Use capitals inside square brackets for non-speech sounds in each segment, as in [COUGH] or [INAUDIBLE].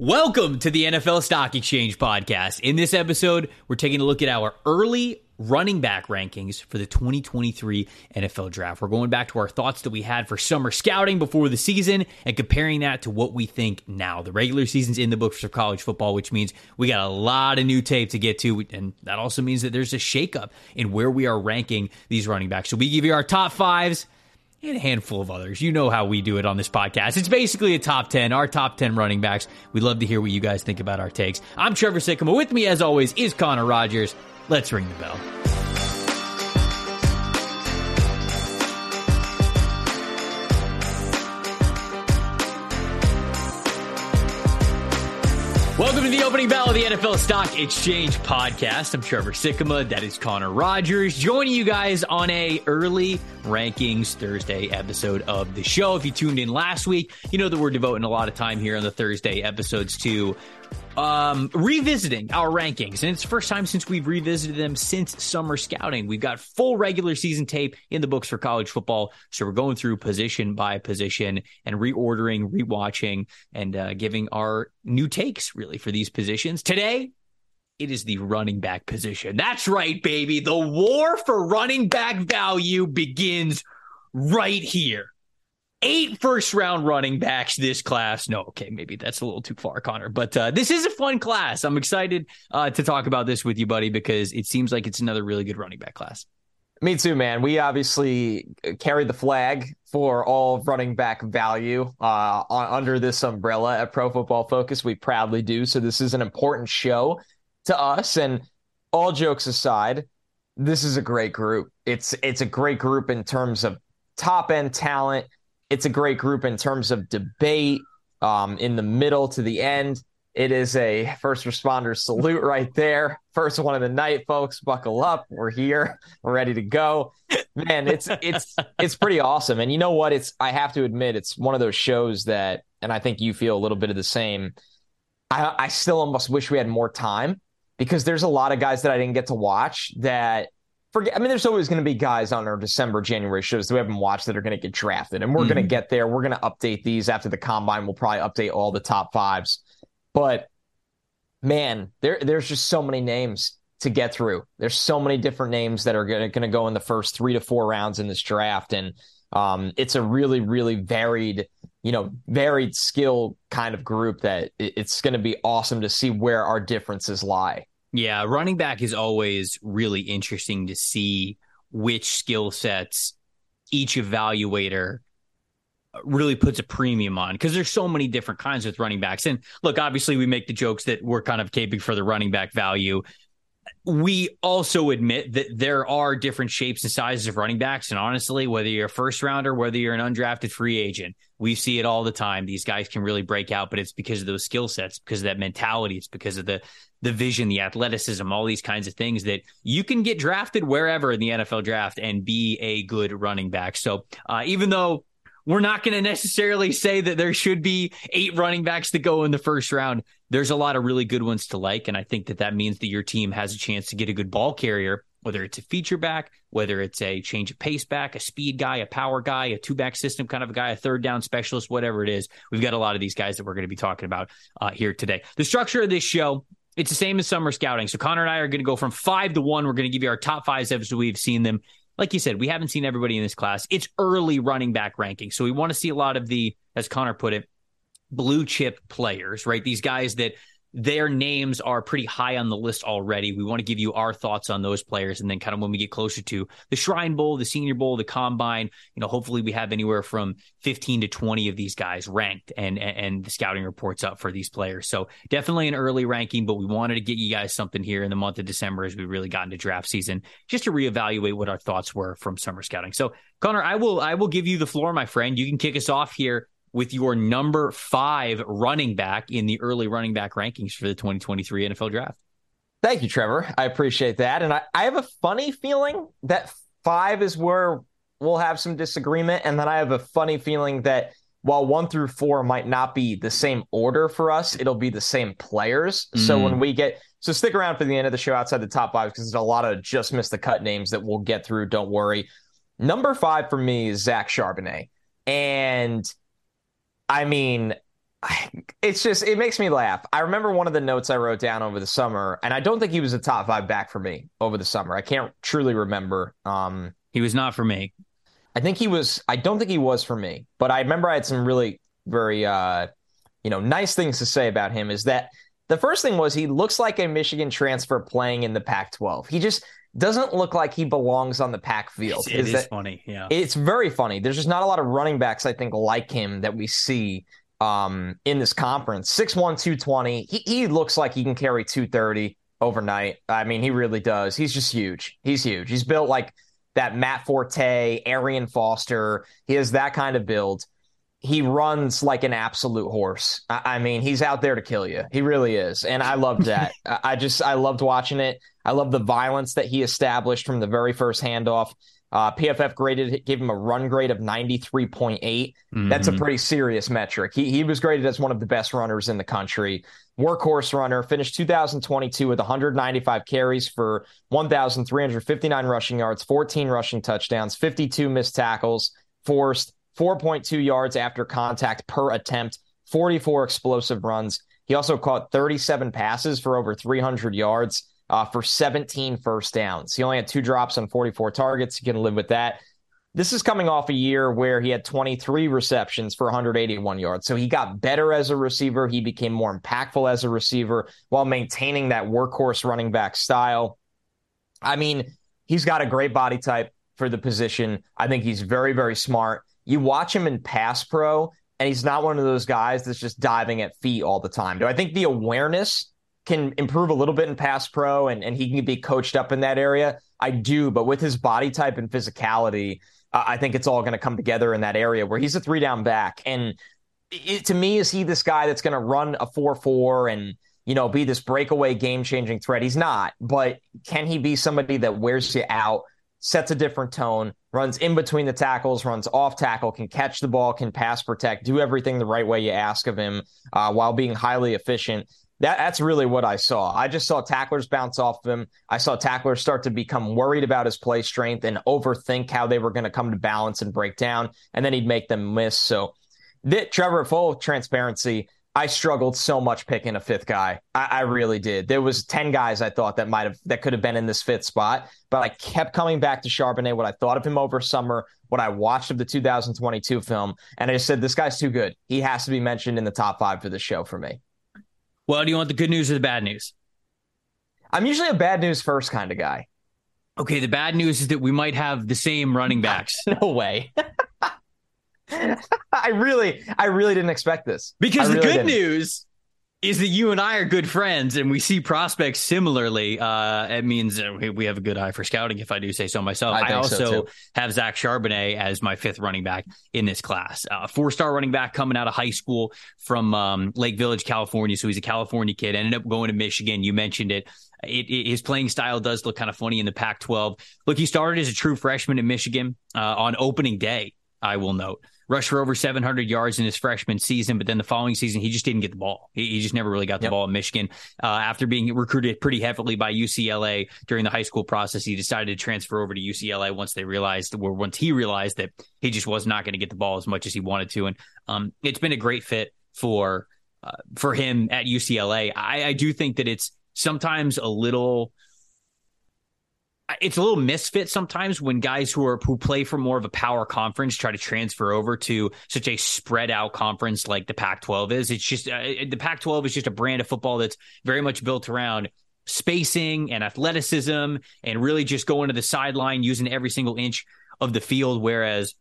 Welcome to the NFL Stock Exchange podcast. In this episode, we're taking a look at our early running back rankings for the 2023 NFL Draft. We're going back to our thoughts that we had for summer scouting before the season and comparing that to what we think now. The regular season's in the books for college football, which means we got a lot of new tape to get to, and that also means that there's a shakeup in where we are ranking these running backs. So we give you our top fives and a handful of others. You know how we do it on this podcast. It's basically a top 10, our top 10 running backs. We'd love to hear what you guys think about our takes. I'm Trevor Sikkema. With me, as always, is Connor Rogers. Let's ring the bell. Welcome to the opening bell of the NFL Stock Exchange podcast. I'm Trevor Sikkema. That is Connor Rogers joining you guys on a early rankings Thursday episode of the show. If you tuned in last week, you know that we're devoting a lot of time here on the Thursday episodes to um, revisiting our rankings. And it's the first time since we've revisited them since summer scouting. We've got full regular season tape in the books for college football. So we're going through position by position and reordering, rewatching, and uh, giving our new takes really for these positions. Today, it is the running back position. That's right, baby. The war for running back value begins right here eight first round running backs this class. No, okay, maybe that's a little too far, Connor, but uh, this is a fun class. I'm excited uh, to talk about this with you, buddy, because it seems like it's another really good running back class. Me too, man. We obviously carry the flag for all running back value uh, under this umbrella at Pro Football Focus. We proudly do. So this is an important show to us. And all jokes aside, this is a great group. It's it's a great group in terms of top end talent it's a great group in terms of debate um, in the middle to the end. It is a first responder salute right there. First one of the night, folks. Buckle up. We're here. We're ready to go. Man, it's it's it's pretty awesome. And you know what? It's I have to admit, it's one of those shows that, and I think you feel a little bit of the same. I, I still almost wish we had more time because there's a lot of guys that I didn't get to watch that forget. I mean, there's always going to be guys on our December, January shows that we haven't watched that are going to get drafted, and we're mm-hmm. going to get there. We're going to update these after the combine. We'll probably update all the top fives, but man, there there's just so many names to get through. There's so many different names that are going to go in the first three to four rounds in this draft, and um, it's a really, really varied, you know, varied skill kind of group that it's going to be awesome to see where our differences lie. Yeah, running back is always really interesting to see which skill sets each evaluator uh, really puts a premium on because there's so many different kinds with running backs. And look, obviously, we make the jokes that we're kind of caping for the running back value. We also admit that there are different shapes and sizes of running backs. And honestly, whether you're a first rounder, whether you're an undrafted free agent, we see it all the time. These guys can really break out, but it's because of those skill sets, because of that mentality. It's because of the the vision, the athleticism, all these kinds of things that you can get drafted wherever in the NFL draft and be a good running back. So uh, even though we're not going to necessarily say that there should be eight running backs to go in the first round. There's a lot of really good ones to like. And I think that that means that your team has a chance to get a good ball carrier, whether it's a feature back, whether it's a change of pace back, a speed guy, a power guy, a two back system kind of a guy, a third down specialist, whatever it is. We've got a lot of these guys that we're going to be talking about uh, here today. The structure of this show it's the same as summer scouting. So Connor and I are going to go from five to one. We're going to give you our top five as we've seen them. Like you said, we haven't seen everybody in this class. It's early running back ranking. So we want to see a lot of the, as Connor put it, blue chip players, right? These guys that their names are pretty high on the list already. We want to give you our thoughts on those players. And then kind of when we get closer to the Shrine Bowl, the Senior Bowl, the Combine, you know, hopefully we have anywhere from 15 to 20 of these guys ranked and, and the scouting reports up for these players. So definitely an early ranking, but we wanted to get you guys something here in the month of December as we really got into draft season, just to reevaluate what our thoughts were from summer scouting. So Connor, I will, I will give you the floor, my friend. You can kick us off here with your number five running back in the early running back rankings for the 2023 NFL draft. Thank you, Trevor. I appreciate that. And I, I have a funny feeling that five is where we'll have some disagreement. And then I have a funny feeling that while one through four might not be the same order for us, it'll be the same players. Mm. So when we get so stick around for the end of the show outside the top five because there's a lot of just miss the cut names that we'll get through. Don't worry. Number five for me is Zach Charbonnet. And I mean, it's just it makes me laugh. I remember one of the notes I wrote down over the summer, and I don't think he was a top five back for me over the summer. I can't truly remember. Um, he was not for me. I think he was. I don't think he was for me, but I remember I had some really very uh, you know nice things to say about him. Is that the first thing was he looks like a Michigan transfer playing in the Pac-12. He just doesn't look like he belongs on the pack field. It's, it is, is funny. Yeah. It's very funny. There's just not a lot of running backs, I think, like him that we see um, in this conference. 6'1, 220. He, he looks like he can carry 230 overnight. I mean, he really does. He's just huge. He's huge. He's built like that Matt Forte, Arian Foster. He has that kind of build. He runs like an absolute horse. I, I mean, he's out there to kill you. He really is. And I loved that. [LAUGHS] I just, I loved watching it. I love the violence that he established from the very first handoff. Uh, PFF graded gave him a run grade of 93.8. Mm-hmm. That's a mm-hmm. pretty serious metric. He he was graded as one of the best runners in the country. Workhorse runner finished 2022 with 195 carries for 1,359 rushing yards, 14 rushing touchdowns, 52 missed tackles, forced 4.2 yards after contact per attempt, 44 explosive runs. He also caught 37 passes for over 300 yards uh, for 17 first downs. He only had two drops on 44 targets. You can live with that. This is coming off a year where he had 23 receptions for 181 yards. So he got better as a receiver. He became more impactful as a receiver while maintaining that workhorse running back style. I mean, he's got a great body type for the position. I think he's very, very smart. You watch him in pass pro, and he's not one of those guys that's just diving at feet all the time. Do I think the awareness can improve a little bit in pass pro and, and he can be coached up in that area. I do, but with his body type and physicality, uh, I think it's all going to come together in that area where he's a three down back. And it, to me, is he this guy that's going to run a 4 4 and, you know, be this breakaway game changing threat? He's not, but can he be somebody that wears you out, sets a different tone, runs in between the tackles, runs off tackle, can catch the ball, can pass protect, do everything the right way you ask of him uh, while being highly efficient? That, that's really what I saw. I just saw tacklers bounce off of him. I saw tacklers start to become worried about his play strength and overthink how they were going to come to balance and break down, and then he'd make them miss. So, that, Trevor, full transparency, I struggled so much picking a fifth guy. I, I, really did. There was ten guys I thought that might have that could have been in this fifth spot, but I kept coming back to Charbonnet. What I thought of him over summer, what I watched of the 2022 film, and I just said this guy's too good. He has to be mentioned in the top five for the show for me. Well, do you want the good news or the bad news? I'm usually a bad news first kind of guy. Okay, the bad news is that we might have the same running backs. [LAUGHS] no way. [LAUGHS] I really, I really didn't expect this. Because really the good didn't. news is that you and I are good friends and we see prospects similarly. Uh, it means we have a good eye for scouting, if I do say so myself. I, I also so have Zach Charbonnet as my fifth running back in this class. Uh, Four star running back coming out of high school from um, Lake Village, California. So he's a California kid, ended up going to Michigan. You mentioned it. It, it, his playing style does look kind of funny in the Pac 12. Look, he started as a true freshman in Michigan uh, on opening day, I will note rushed for over 700 yards in his freshman season, but then the following season, he just didn't get the ball. He, he just never really got the yep. ball in Michigan. Uh, after being recruited pretty heavily by UCLA during the high school process, he decided to transfer over to UCLA once they realized, or once he realized that he just was not going to get the ball as much as he wanted to. And um, it's been a great fit for uh, for him at UCLA. I, I do think that it's sometimes a little it's a little misfit sometimes when guys who are who play for more of a power conference try to transfer over to such a spread out conference like the Pac-12 is. It's just uh, the Pac-12 is just a brand of football that's very much built around spacing and athleticism and really just going to the sideline using every single inch of the field whereas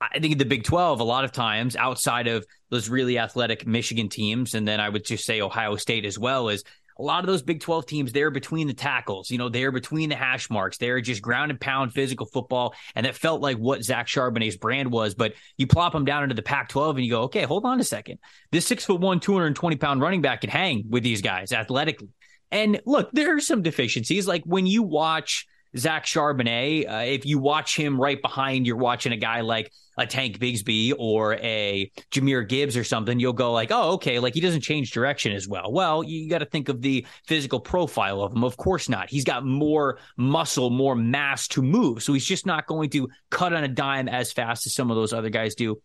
I think the Big 12, a lot of times outside of those really athletic Michigan teams, and then I would just say Ohio State as well, is a lot of those Big 12 teams, they're between the tackles, you know, they're between the hash marks. They're just ground and pound physical football. And that felt like what Zach Charbonnet's brand was. But you plop him down into the Pac 12 and you go, okay, hold on a second. This six foot one, 220 pound running back can hang with these guys athletically. And look, there are some deficiencies. Like when you watch Zach Charbonnet, uh, if you watch him right behind, you're watching a guy like a Tank Bigsby or a Jahmyr Gibbs or something, you'll go like, oh, okay, like he doesn't change direction as well. Well, you got to think of the physical profile of him. Of course not. He's got more muscle, more mass to move. So he's just not going to cut on a dime as fast as some of those other guys do.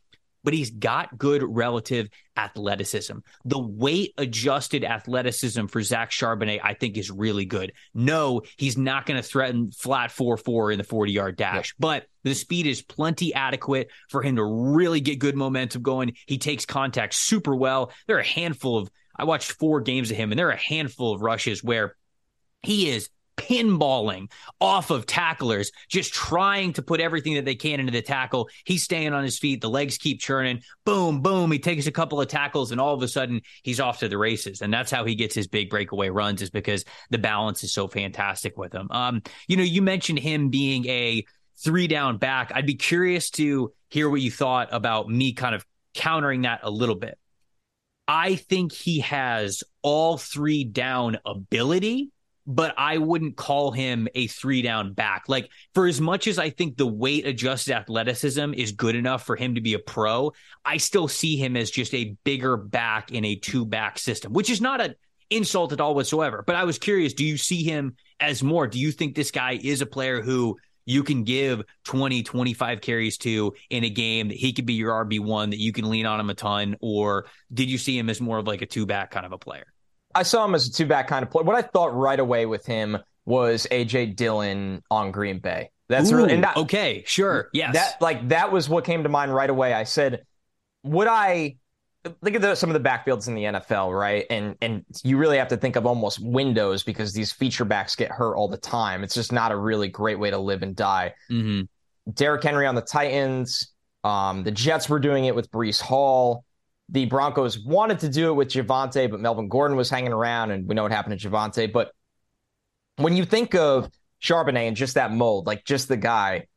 But he's got good relative athleticism. The weight adjusted athleticism for Zach Charbonnet, I think, is really good. No, he's not going to threaten flat 4 4 in the 40 yard dash, yep. but the speed is plenty adequate for him to really get good momentum going. He takes contact super well. There are a handful of, I watched four games of him, and there are a handful of rushes where he is pinballing off of tacklers, just trying to put everything that they can into the tackle. He's staying on his feet. The legs keep churning. Boom, boom. He takes a couple of tackles, and all of a sudden, he's off to the races. And that's how he gets his big breakaway runs, is because the balance is so fantastic with him. Um, you know, you mentioned him being a three down back. I'd be curious to hear what you thought about me kind of countering that a little bit. I think he has all three down ability but I wouldn't call him a three down back. Like, for as much as I think the weight adjusted athleticism is good enough for him to be a pro, I still see him as just a bigger back in a two back system, which is not an insult at all whatsoever. But I was curious do you see him as more? Do you think this guy is a player who you can give 20, 25 carries to in a game that he could be your RB1, that you can lean on him a ton? Or did you see him as more of like a two back kind of a player? I saw him as a two back kind of player. What I thought right away with him was AJ Dillon on Green Bay. That's Ooh, really and that, okay. Sure, yes. That like that was what came to mind right away. I said, would I look at the, some of the backfields in the NFL, right? And and you really have to think of almost windows because these feature backs get hurt all the time. It's just not a really great way to live and die. Mm-hmm. Derrick Henry on the Titans. Um, the Jets were doing it with Breece Hall the Broncos wanted to do it with Javonte, but Melvin Gordon was hanging around, and we know what happened to Javonte. But when you think of Charbonnet and just that mold, like just the guy,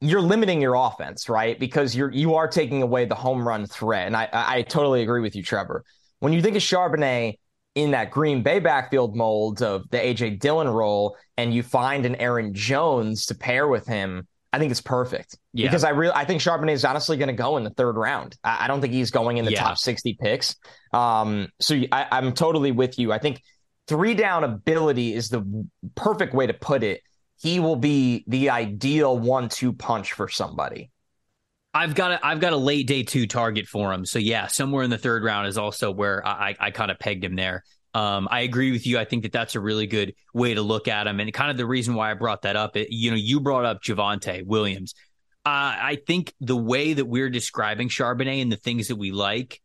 you're limiting your offense, right? Because you're you are taking away the home run threat. And I I totally agree with you, Trevor. When you think of Charbonnet in that Green Bay backfield mold of the AJ Dillon role, and you find an Aaron Jones to pair with him, I think it's perfect. Yeah. Because I really I think Charbonnet is honestly going to go in the third round. I, I, don't think he's going in the yeah. top 60 picks. Um, so I, I'm totally with you. I think three down ability is the perfect way to put it. He will be the ideal one-two punch for somebody. I've got a I've got a late day two target for him. So yeah, somewhere in the third round is also where I I, I kind of pegged him there. Um, I agree with you. I think that that's a really good way to look at him, and kind of the reason why I brought that up. It, you know, you brought up Javonte Williams. Uh, I think the way that we're describing Charbonnet and the things that we like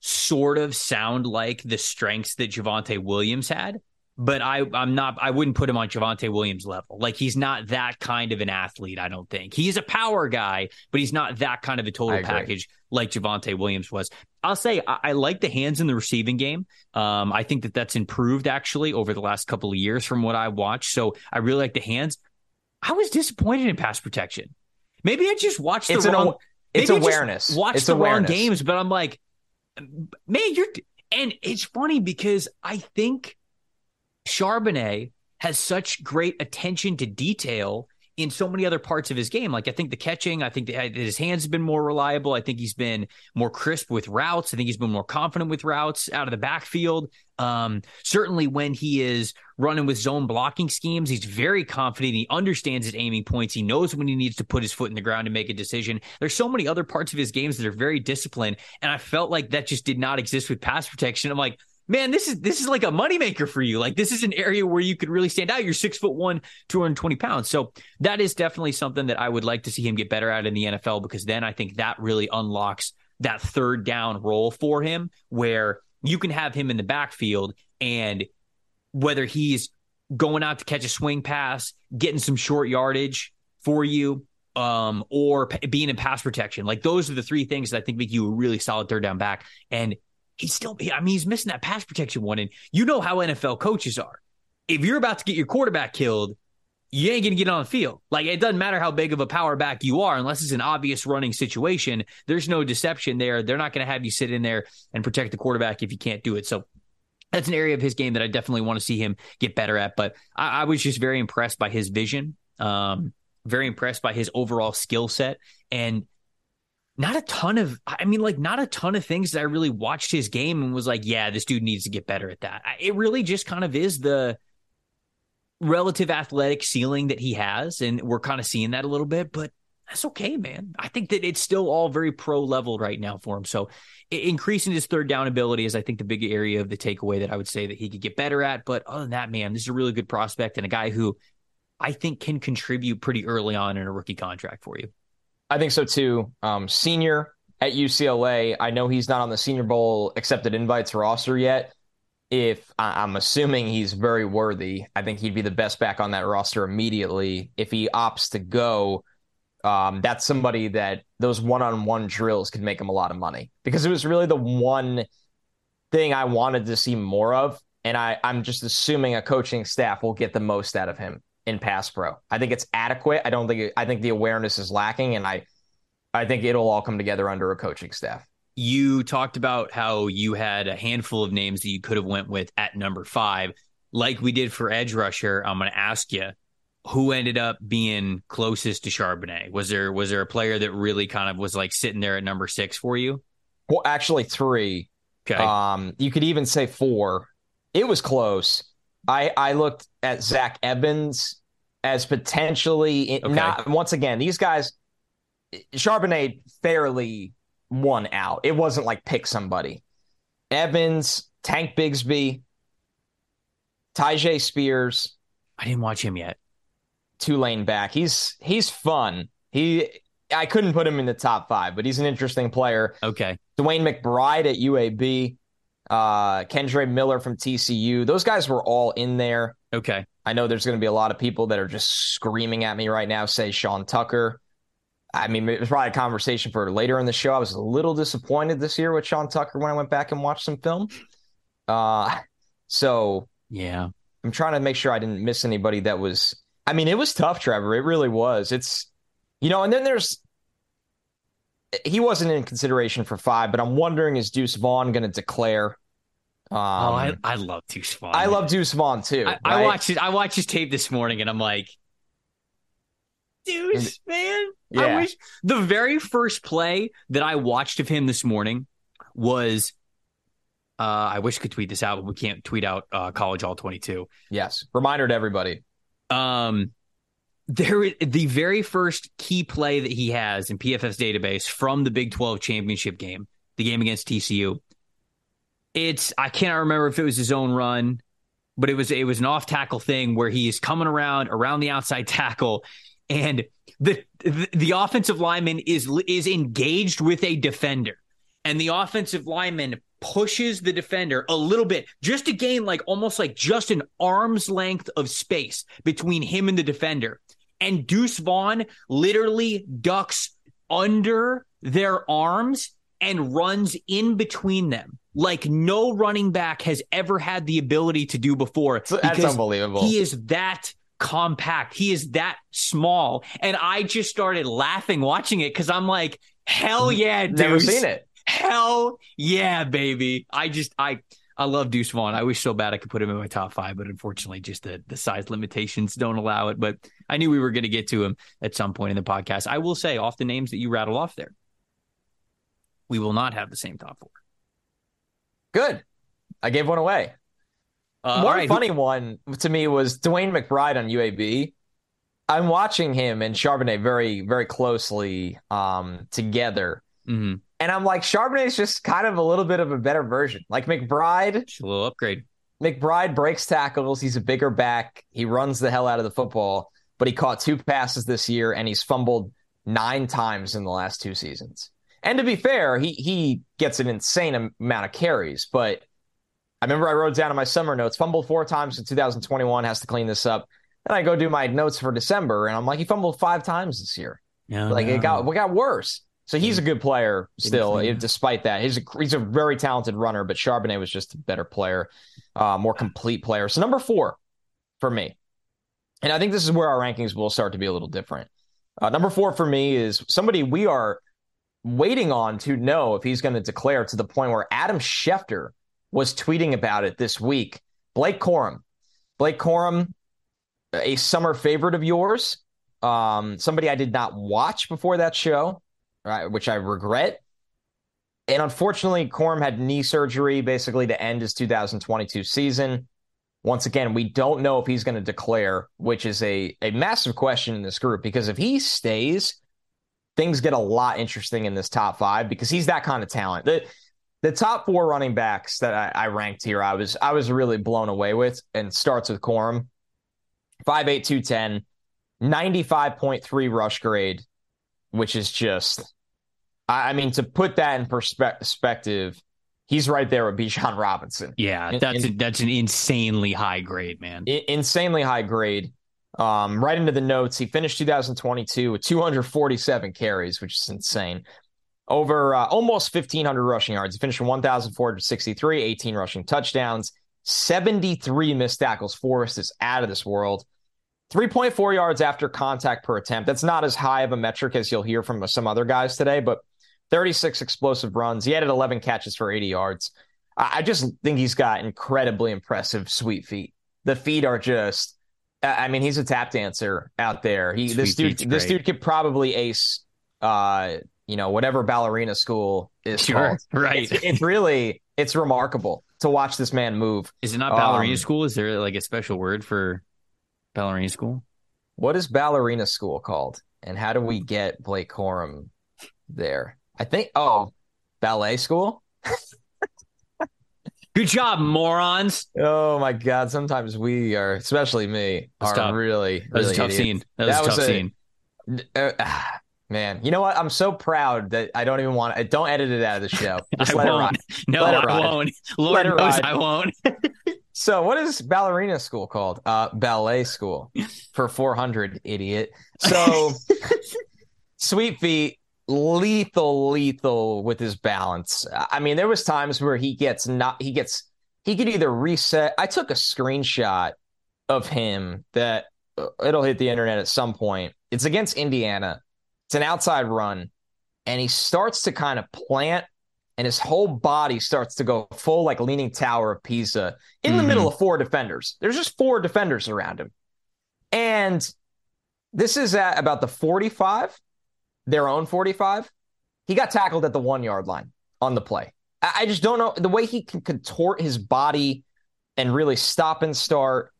sort of sound like the strengths that Javonte Williams had but I I'm not I wouldn't put him on Javonte Williams level. Like he's not that kind of an athlete, I don't think. He's a power guy, but he's not that kind of a total package like Javonte Williams was. I'll say I, I, like the hands in the receiving game. Um, I think that that's improved actually over the last couple of years from what I watched. So I really like the hands. I was disappointed in pass protection. Maybe I just watched the it's wrong. An, it's awareness. Watch the awareness. wrong games, but I'm like, man, you're. And it's funny because I think Charbonnet has such great attention to detail in so many other parts of his game. Like I think the catching, I think that his hands have been more reliable. I think he's been more crisp with routes. I think he's been more confident with routes out of the backfield. Um, certainly when he is running with zone blocking schemes, he's very confident. He understands his aiming points. He knows when he needs to put his foot in the ground and make a decision. There's so many other parts of his games that are very disciplined. And I felt like that just did not exist with pass protection. I'm like, man, this is this is like a moneymaker for you. Like this is an area where you could really stand out. You're six foot one, 220 pounds. So that is definitely something that I would like to see him get better at in the NFL because then I think that really unlocks that third down role for him where you can have him in the backfield and whether he's going out to catch a swing pass, getting some short yardage for you, um, or p- being in pass protection. Like those are the three things that I think make you a really solid third down back. And he's still, I mean, he's missing that pass protection one. And you know how NFL coaches are. If you're about to get your quarterback killed, you ain't going to get on the field. Like it doesn't matter how big of a power back you are, unless it's an obvious running situation. There's no deception there. They're not going to have you sit in there and protect the quarterback if you can't do it. So that's an area of his game that I definitely want to see him get better at. But I, I was just very impressed by his vision, um, very impressed by his overall skill set, and not a ton of i mean like not a ton of things that i really watched his game and was like yeah this dude needs to get better at that it really just kind of is the relative athletic ceiling that he has and we're kind of seeing that a little bit but that's okay, man. I think that it's still all very pro level right now for him. So increasing his third down ability is, I think, the big area of the takeaway that I would say that he could get better at. But other than that, man, this is a really good prospect and a guy who I think can contribute pretty early on in a rookie contract for you. I think so too. Um, senior at UCLA, I know he's not on the Senior Bowl accepted invites roster yet. If I'm assuming he's very worthy, I think he'd be the best back on that roster immediately. If he opts to go, um, that's somebody that those one-on-one drills could make him a lot of money because it was really the one thing I wanted to see more of, and I, I'm just assuming a coaching staff will get the most out of him in pass pro. I think it's adequate. I don't think it, I think the awareness is lacking, and I I think it'll all come together under a coaching staff. You talked about how you had a handful of names that you could have went with at number five, like we did for edge rusher. I'm going to ask you who ended up being closest to Charbonnet? Was there was there a player that really kind of was like sitting there at number six for you? Well, actually three. Okay. Um, you could even say four. It was close. I I looked at Zach Evans as potentially okay. not once again, these guys Charbonnet fairly won out. It wasn't like pick somebody. Evans, Tank Bigsby, Tyjae Spears. I didn't watch him yet. Tulane back. He's he's fun. He I couldn't put him in the top five, but he's an interesting player. Okay. DeWayne McBride at UAB, uh, Kendre Miller from TCU. Those guys were all in there. Okay. I know there's going to be a lot of people that are just screaming at me right now, say Sean Tucker. I mean, it was probably a conversation for later in the show. I was a little disappointed this year with Sean Tucker when I went back and watched some film. Uh, so yeah, I'm trying to make sure I didn't miss anybody that was. I mean, it was tough, Trevor. It really was. It's you know, and then there's he wasn't in consideration for five, but I'm wondering is Deuce Vaughn going to declare? Um, oh, I, I love Deuce Vaughn. I love Deuce Vaughn too. I, right? I watched it. I watched his tape this morning, and I'm like, Deuce, man. Yeah. I wish the very first play that I watched of him this morning was. Uh, I wish I could tweet this out, but we can't tweet out uh, college all 22. Yes. Reminder to everybody. Um, there the very first key play that he has in PFF's database from the Big 12 championship game, the game against TCU. It's I cannot remember if it was his own run, but it was it was an off tackle thing where he's coming around around the outside tackle and the, the the offensive lineman is is engaged with a defender, and the offensive lineman pushes the defender a little bit just to gain like almost like just an arm's length of space between him and the defender. And Deuce Vaughn literally ducks under their arms and runs in between them like no running back has ever had the ability to do before. That's unbelievable. He is that compact. He is that small. And I just started laughing watching it because I'm like, hell yeah, dude. Never seen it. Hell yeah, baby. I just I I love Deuce Vaughn. I wish so bad I could put him in my top five, but unfortunately, just the the size limitations don't allow it. But I knew we were going to get to him at some point in the podcast. I will say, off the names that you rattle off there, we will not have the same top four. Good. I gave one away. Uh, One right, funny one to me was DeWayne McBride on UAB. I'm watching him and Charbonnet very, very closely um, together. Mm-hmm. And I'm like, Charbonnet's just kind of a little bit of a better version. Like McBride, just a little upgrade. McBride breaks tackles. He's a bigger back. He runs the hell out of the football, but he caught two passes this year and he's fumbled nine times in the last two seasons. And to be fair, he he gets an insane amount of carries, but I remember I wrote down in my summer notes, fumbled four times in 2021, has to clean this up. And I go do my notes for December, and I'm like, he fumbled five times this year. Yeah, like no. it got it got worse. So he's a good player still, despite that. He's a, he's a very talented runner, but Charbonnet was just a better player, uh, more complete player. So number four for me, and I think this is where our rankings will start to be a little different. Uh, number four for me is somebody we are waiting on to know if he's going to declare to the point where Adam Schefter was tweeting about it this week. Blake Corum. Blake Corum, a summer favorite of yours. Um, somebody I did not watch before that show, right, which I regret. And unfortunately, Corum had knee surgery basically to end his 2022 season. Once again, we don't know if he's going to declare, which is a, a massive question in this group because if he stays, things get a lot interesting in this top five because he's that kind of talent. The, the top four running backs that I, I ranked here, I was I was really blown away with, and starts with Corum, 5'8", 210, 95.3 rush grade, which is just, I mean, to put that in perspe- perspective, he's right there with Bijan Robinson. Yeah, that's a, that's an insanely high grade, man. Insanely high grade. Um, right into the notes, he finished 2022 with 247 carries, which is insane over uh, almost 1,500 rushing yards. He finished 1,463, 18 rushing touchdowns, 73 missed tackles forced is out of this world. 3.4 yards after contact per attempt. That's not as high of a metric as you'll hear from some other guys today, but 36 explosive runs. He added 11 catches for 80 yards. I just think he's got incredibly impressive sweet feet. The feet are just, I mean, he's a tap dancer out there. He, this dude, this dude could probably ace uh, you know, whatever ballerina school is sure, called. [LAUGHS] Right. It's, it's, really it's remarkable to watch this man move. Is it not ballerina um, school? Is there like a special word for ballerina school? What is ballerina school called? And how do we get Blake Corum there? I think oh, ballet school. [LAUGHS] Good job, morons. Oh my god, sometimes we are, especially me, are tough. really, That was really a tough idiots. scene. That was a tough scene. Uh, Man, you know what? I'm so proud that I don't even want to. Don't edit it out of the show. [LAUGHS] Just I let won't. it ride. No, let I won't. Lord knows ride. I won't. So, what is ballerina school called? Uh, ballet school for 400, idiot. So, [LAUGHS] Sweet Feet, lethal, lethal with his balance. I mean, there was times where he gets not. He gets. He could either reset. I took a screenshot of him that uh, it'll hit the internet at some point. It's against Indiana it's an outside run, and he starts to kind of plant, and his whole body starts to go full like leaning tower of Pisa in mm-hmm. the middle of four defenders. There's just four defenders around him, and this is at about the 45, their own 45. He got tackled at the one yard line on the play. I just don't know the way he can contort his body and really stop and start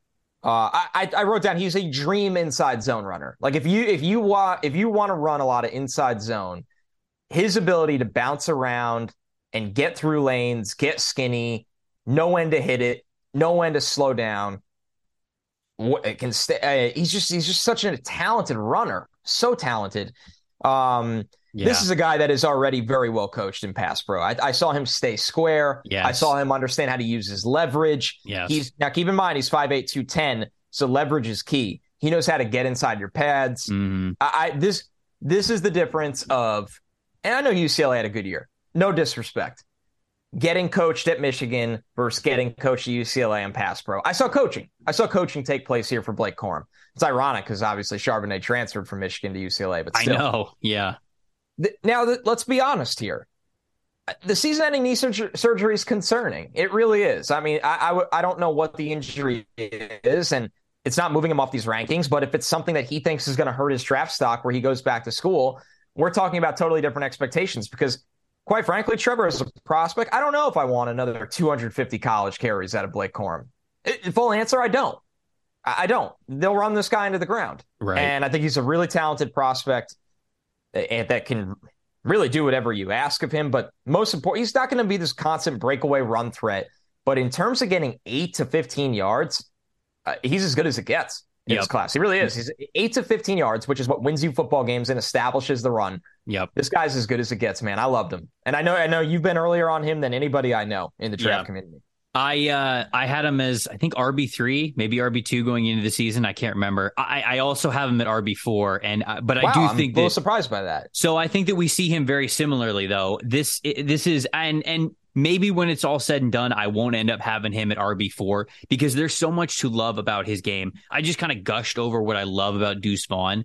uh, I, I wrote down he's a dream inside zone runner. Like if you if you want if you want to run a lot of inside zone, his ability to bounce around and get through lanes, get skinny, know when to hit it, know when to slow down. It can stay. Uh, he's just he's just such a talented runner, so talented. Um, yeah. This is a guy that is already very well coached in pass pro. I, I saw him stay square. Yes. I saw him understand how to use his leverage. Yes. He's now keep in mind he's 5'8, 210, so leverage is key. He knows how to get inside your pads. Mm-hmm. I, I this this is the difference of and I know UCLA had a good year. No disrespect. Getting coached at Michigan versus getting coached at UCLA and pass pro. I saw coaching. I saw coaching take place here for Blake Corum. It's ironic because obviously Charbonnet transferred from Michigan to UCLA, but still. I know. Yeah. Now, let's be honest here. The season-ending knee surgery is concerning. It really is. I mean, I, I, I don't know what the injury is, and it's not moving him off these rankings. But if it's something that he thinks is going to hurt his draft stock where he goes back to school, we're talking about totally different expectations. Because, quite frankly, Trevor is a prospect. I don't know if I want another 250 college carries out of Blake Corum. Full answer: I don't. I don't. They'll run this guy into the ground, right. and I think he's a really talented prospect that can really do whatever you ask of him. But most important, he's not going to be this constant breakaway run threat. But in terms of getting eight to 15 yards, uh, he's as good as it gets yep. this class. He really is. He's eight to 15 yards, which is what wins you football games and establishes the run. Yep. This guy's as good as it gets, man. I loved him. And I know I know you've been earlier on him than anybody I know in the draft yep. community. I uh, I had him as I think RB three, maybe RB two going into the season. I can't remember. I, I also have him at RB four, and uh, but wow, I do I'm think a little that, surprised by that. So I think that we see him very similarly, though. This this is and and maybe when it's all said and done, I won't end up having him at RB four because there's so much to love about his game. I just kind of gushed over what I love about Deuce Vaughn.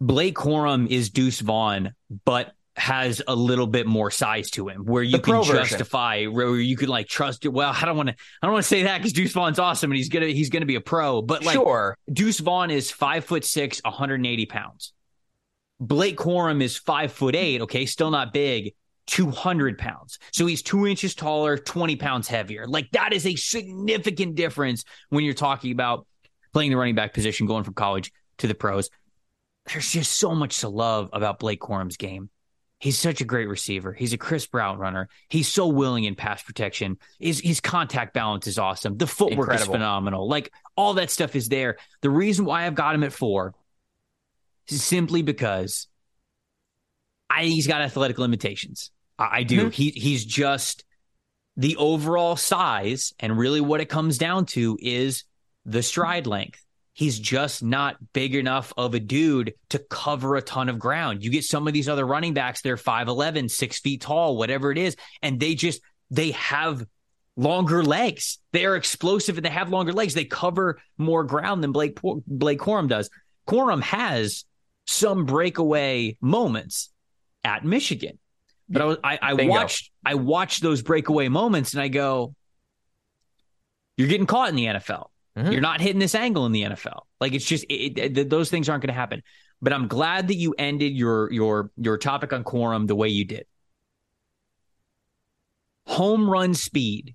Blake Corum is Deuce Vaughn, but has a little bit more size to him where you can justify where you can like trust it. Well, I don't want to I don't want to say that because Deuce Vaughn's awesome and he's gonna he's gonna be a pro. But like sure. Deuce Vaughn is five foot six, 180 pounds. Blake Corum is five foot eight, okay, still not big, 200 pounds. So he's two inches taller, 20 pounds heavier. Like that is a significant difference when you're talking about playing the running back position, going from college to the pros. there's just so much to love about Blake Corum's game. He's such a great receiver. He's a crisp route runner. He's so willing in pass protection. His, his contact balance is awesome. The footwork Incredible. is phenomenal. Like all that stuff is there. The reason why I've got him at four is simply because I he's got athletic limitations. I, do. Mm-hmm. He he's just the overall size, and really what it comes down to is the stride length he's just not big enough of a dude to cover a ton of ground. You get some of these other running backs, they're 5'11, six feet tall, whatever it is, and they just, they have longer legs. They are explosive and they have longer legs. They cover more ground than Blake, Blake Corum does. Corum has some breakaway moments at Michigan. But I, was, I, I watched I watched those breakaway moments and I go, you're getting caught in the NFL. Mm-hmm. You're not hitting this angle in the NFL. Like it's just it, it, those things aren't going to happen. But I'm glad that you ended your your your topic on Corum the way you did. Home run speed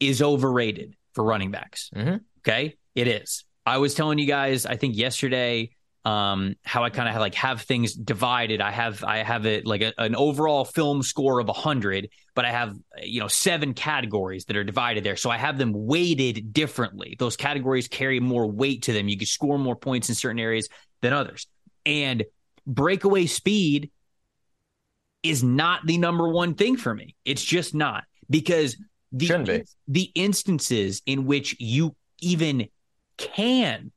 is overrated for running backs. Mm-hmm. Okay, it is. I was telling you guys, I think yesterday, um, how I kind of like have things divided. I have I have it like a, an overall film score of hundred, but I have you know seven categories that are divided there. So I have them weighted differently. Those categories carry more weight to them. You can score more points in certain areas than others. And breakaway speed is not the number one thing for me. It's just not because the the instances in which you even can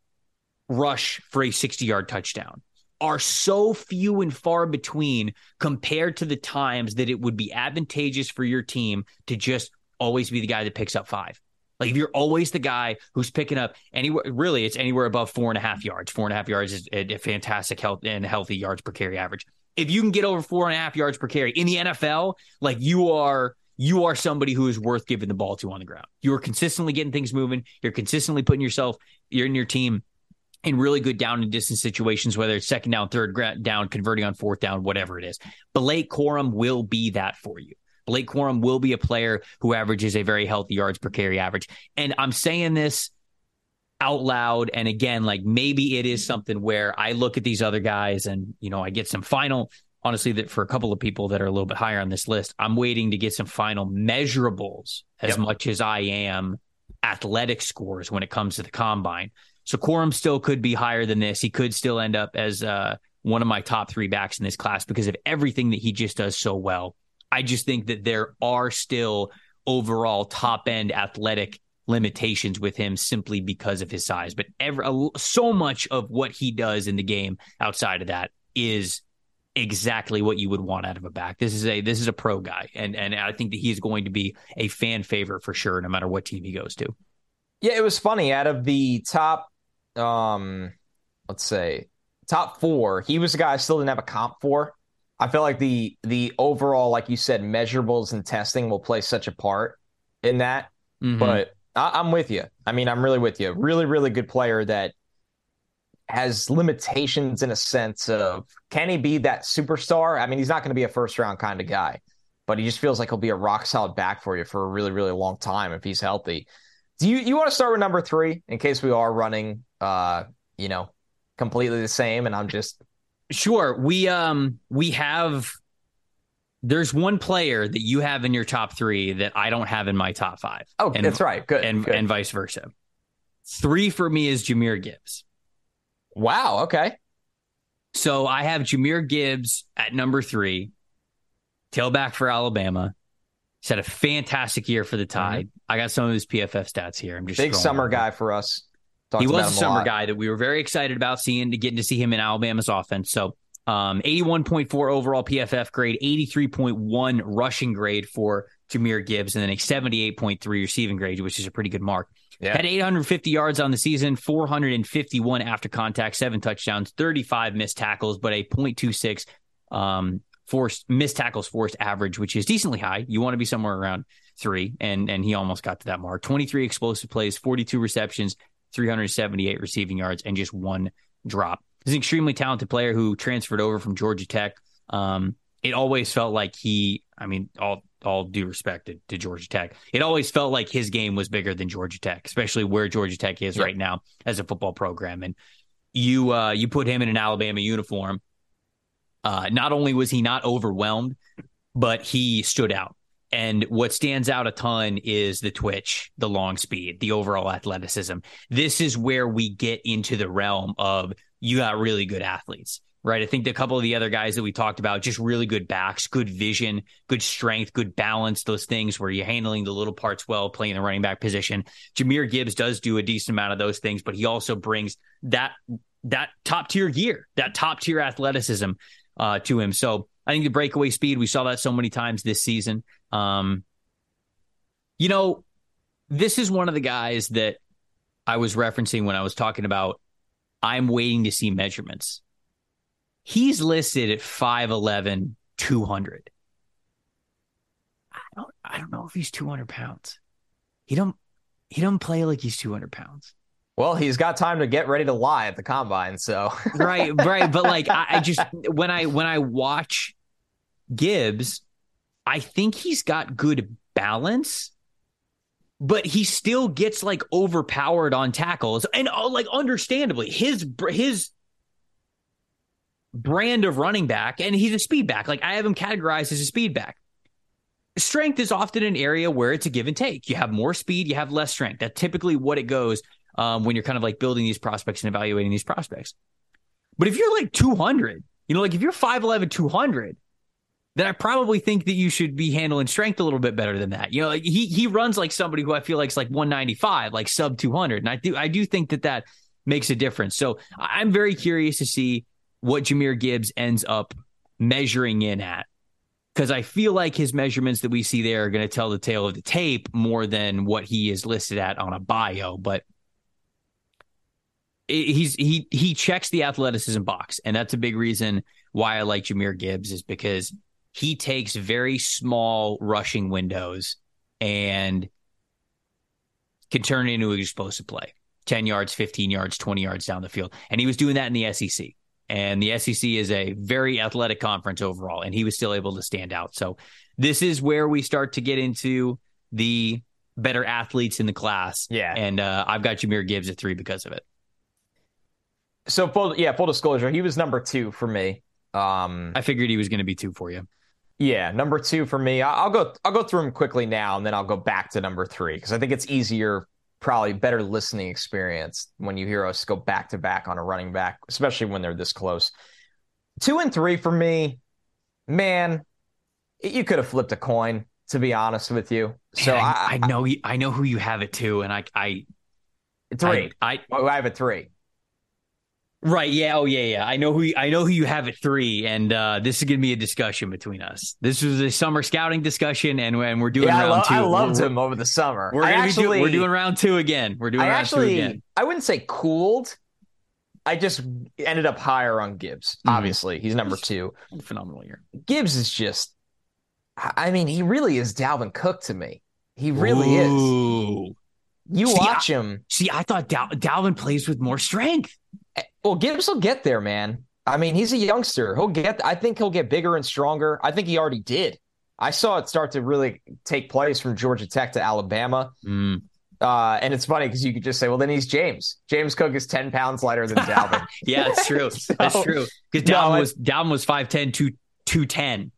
rush for a 60 yard touchdown are so few and far between compared to the times that it would be advantageous for your team to just always be the guy that picks up five. Like if you're always the guy who's picking up anywhere, really, it's anywhere above four and a half yards. Four and a half yards is a fantastic health and healthy yards per carry average. If you can get over four and a half yards per carry in the NFL, like you are, you are somebody who is worth giving the ball to on the ground. You are consistently getting things moving. You're consistently putting yourself, you're in your team in really good down and distance situations, whether it's second down, third down, converting on fourth down, whatever it is. Blake Corum will be that for you. Blake Corum will be a player who averages a very healthy yards per carry average. And I'm saying this out loud. And again, like maybe it is something where I look at these other guys and, you know, I get some final, honestly, that for a couple of people that are a little bit higher on this list, I'm waiting to get some final measurables as yep. much as I am athletic scores when it comes to the combine. So Corum still could be higher than this. He could still end up as uh, one of my top three backs in this class because of everything that he just does so well. I just think that there are still overall top end athletic limitations with him simply because of his size. But ever so much of what he does in the game outside of that is exactly what you would want out of a back. This is a this is a pro guy, and and I think that he's going to be a fan favorite for sure, no matter what team he goes to. Yeah, it was funny. Out of the top um, let's say top four. He was the guy I still didn't have a comp for. I feel like the the overall, like you said, measurables and testing will play such a part in that. Mm-hmm. But I, I'm with you. I mean, I'm really with you. Really, really good player that has limitations in a sense of can he be that superstar? I mean, he's not going to be a first round kind of guy, but he just feels like he'll be a rock solid back for you for a really, really long time if he's healthy. Do you you want to start with number three in case we are running uh, you know, completely the same and I'm just Sure. We um we have there's one player that you have in your top three that I don't have in my top five. Oh, and, that's right. Good. And good. and vice versa. Three for me is Jahmyr Gibbs. Wow. Okay. So I have Jahmyr Gibbs at number three, tailback for Alabama. He's had a fantastic year for the mm-hmm. Tide. Mm-hmm. I got some of his PFF stats here. I'm just big summer guy for us. Talked he was a summer a guy that we were very excited about seeing to getting to see him in Alabama's offense. So um, 81.4 overall PFF grade, 83.1 rushing grade for Jahmyr Gibbs, and then a 78.3 receiving grade, which is a pretty good mark. Yeah. Had 850 yards on the season, 451 after contact, seven touchdowns, 35 missed tackles, but a 0.26 um, forced missed tackles forced average, which is decently high. You want to be somewhere around three, and and he almost got to that mark. 23 explosive plays, 42 receptions, 378 receiving yards, and just one drop. He's an extremely talented player who transferred over from Georgia Tech. Um, it always felt like he, I mean, all all due respect to, to, Georgia Tech, it always felt like his game was bigger than Georgia Tech, especially where Georgia Tech is right now as a football program. And you uh, you put him in an Alabama uniform. Uh, not only was he not overwhelmed, but he stood out. And what stands out a ton is the twitch, the long speed, the overall athleticism. This is where we get into the realm of you got really good athletes, right? I think a couple of the other guys that we talked about, just really good backs, good vision, good strength, good balance, those things where you're handling the little parts well, playing the running back position. Jahmyr Gibbs does do a decent amount of those things, but he also brings that that top tier gear, that top tier athleticism uh, to him. So I think the breakaway speed, we saw that so many times this season. Um, you know, this is one of the guys that I was referencing when I was talking about I'm waiting to see measurements. He's listed at 5'11, 200. I don't, I don't know if he's 200 pounds. He don't he don't play like he's 200 pounds. Well, he's got time to get ready to lie at the combine. So [LAUGHS] right, right. But like, I, I just when I when I watch Gibbs, I think he's got good balance, but he still gets like overpowered on tackles, and uh, like understandably, his his brand of running back, and he's a speed back. Like I have him categorized as a speed back. Strength is often an area where it's a give and take. You have more speed, you have less strength. That's typically what it goes um, when you're kind of like building these prospects and evaluating these prospects. But if you're like 200, you know, like if you're 5'11, 200, then I probably think that you should be handling strength a little bit better than that. You know, like he he runs like somebody who I feel like is like 195, like sub 200, and I do I do think that that makes a difference. So I'm very curious to see what Jahmyr Gibbs ends up measuring in at because I feel like his measurements that we see there are going to tell the tale of the tape more than what he is listed at on a bio. But he's he he checks the athleticism box, and that's a big reason why I like Jahmyr Gibbs is because he takes very small rushing windows and can turn it into an explosive play. 10 yards, 15 yards, 20 yards down the field. And he was doing that in the SEC. And the SEC is a very athletic conference overall, and he was still able to stand out. So this is where we start to get into the better athletes in the class. Yeah. And uh, I've got Jahmyr Gibbs at three because of it so full yeah full disclosure he was number two for me. Um i figured he was going to be two for you. Yeah number two for me. I'll go i'll go through him quickly now and then i'll go back to number three because i think it's easier probably better listening experience when you hear us go back to back on a running back especially when they're this close. Two and three for me man you could have flipped a coin to be honest with you. So man, I, I, I, know I know who you have it to, and I I three. I I, oh, I have it three Right. Yeah. Oh, yeah. Yeah. I know who you, I know who you have at three, and uh, this is going to be a discussion between us. This was a summer scouting discussion, and, and we're doing yeah, round I lo- two. I loved we're, him over the summer. We're going actually, do, we're doing round two again. We're doing I round actually, two again. I wouldn't say cooled. I just ended up higher on Gibbs. Mm-hmm. Obviously, he's number two. Phenomenal year. Gibbs is just. I mean, he really is Dalvin Cook to me. He really Ooh. is. You see, watch I, him. See, I thought Dal- Dalvin plays with more strength. Well, Gibbs will get there, man. I mean, he's a youngster. He'll get. I think he'll get bigger and stronger. I think he already did. I saw it start to really take place from Georgia Tech to Alabama. Mm. Uh, and it's funny because you could just say, well, then he's James. James Cook is 10 pounds lighter than Dalvin. [LAUGHS] yeah, it's true. [LAUGHS] so, That's true. Because Dalvin no, was Dalvin was 5'10, 2, 210.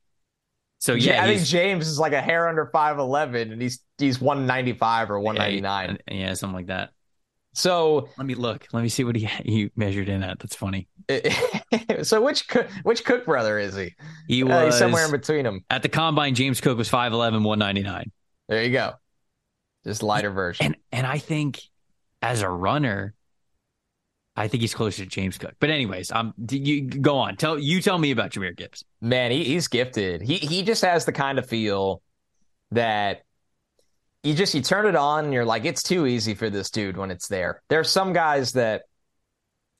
So yeah, yeah I think James is like a hair under 5'11 and he's he's 195 or 199. Yeah, yeah something like that. So let me look. Let me see what he he measured in at. That's funny. [LAUGHS] so which which Cook brother is he? He was uh, somewhere in between them. At the combine, James Cook was 5'11", 199. There you go. Just lighter version. And and I think as a runner, I think he's closer to James Cook. But anyways, um, you go on. Tell you tell me about Jahmyr Gibbs. Man, he, he's gifted. He he just has the kind of feel that you just you turn it on and you're like it's too easy for this dude when it's there. There's some guys that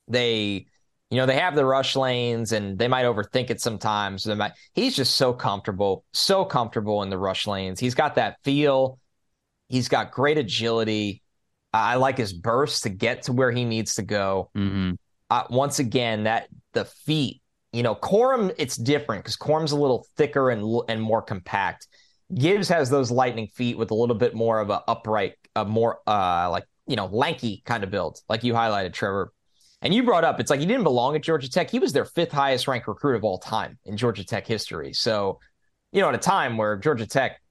they you know they have the rush lanes and they might overthink it sometimes. They might, he's just so comfortable so comfortable in the rush lanes. He's got that feel. He's got great agility. I like his burst to get to where he needs to go. Mm-hmm. uh, once again that the feet you know Corum it's different because Corum's a little thicker and and more compact Gibbs has those lightning feet with a little bit more of a upright, a more uh like you know lanky kind of build, like you highlighted, Trevor. And you brought up, it's like he didn't belong at Georgia Tech. He was their fifth highest ranked recruit of all time in Georgia Tech history. So, you know, at a time where Georgia Tech,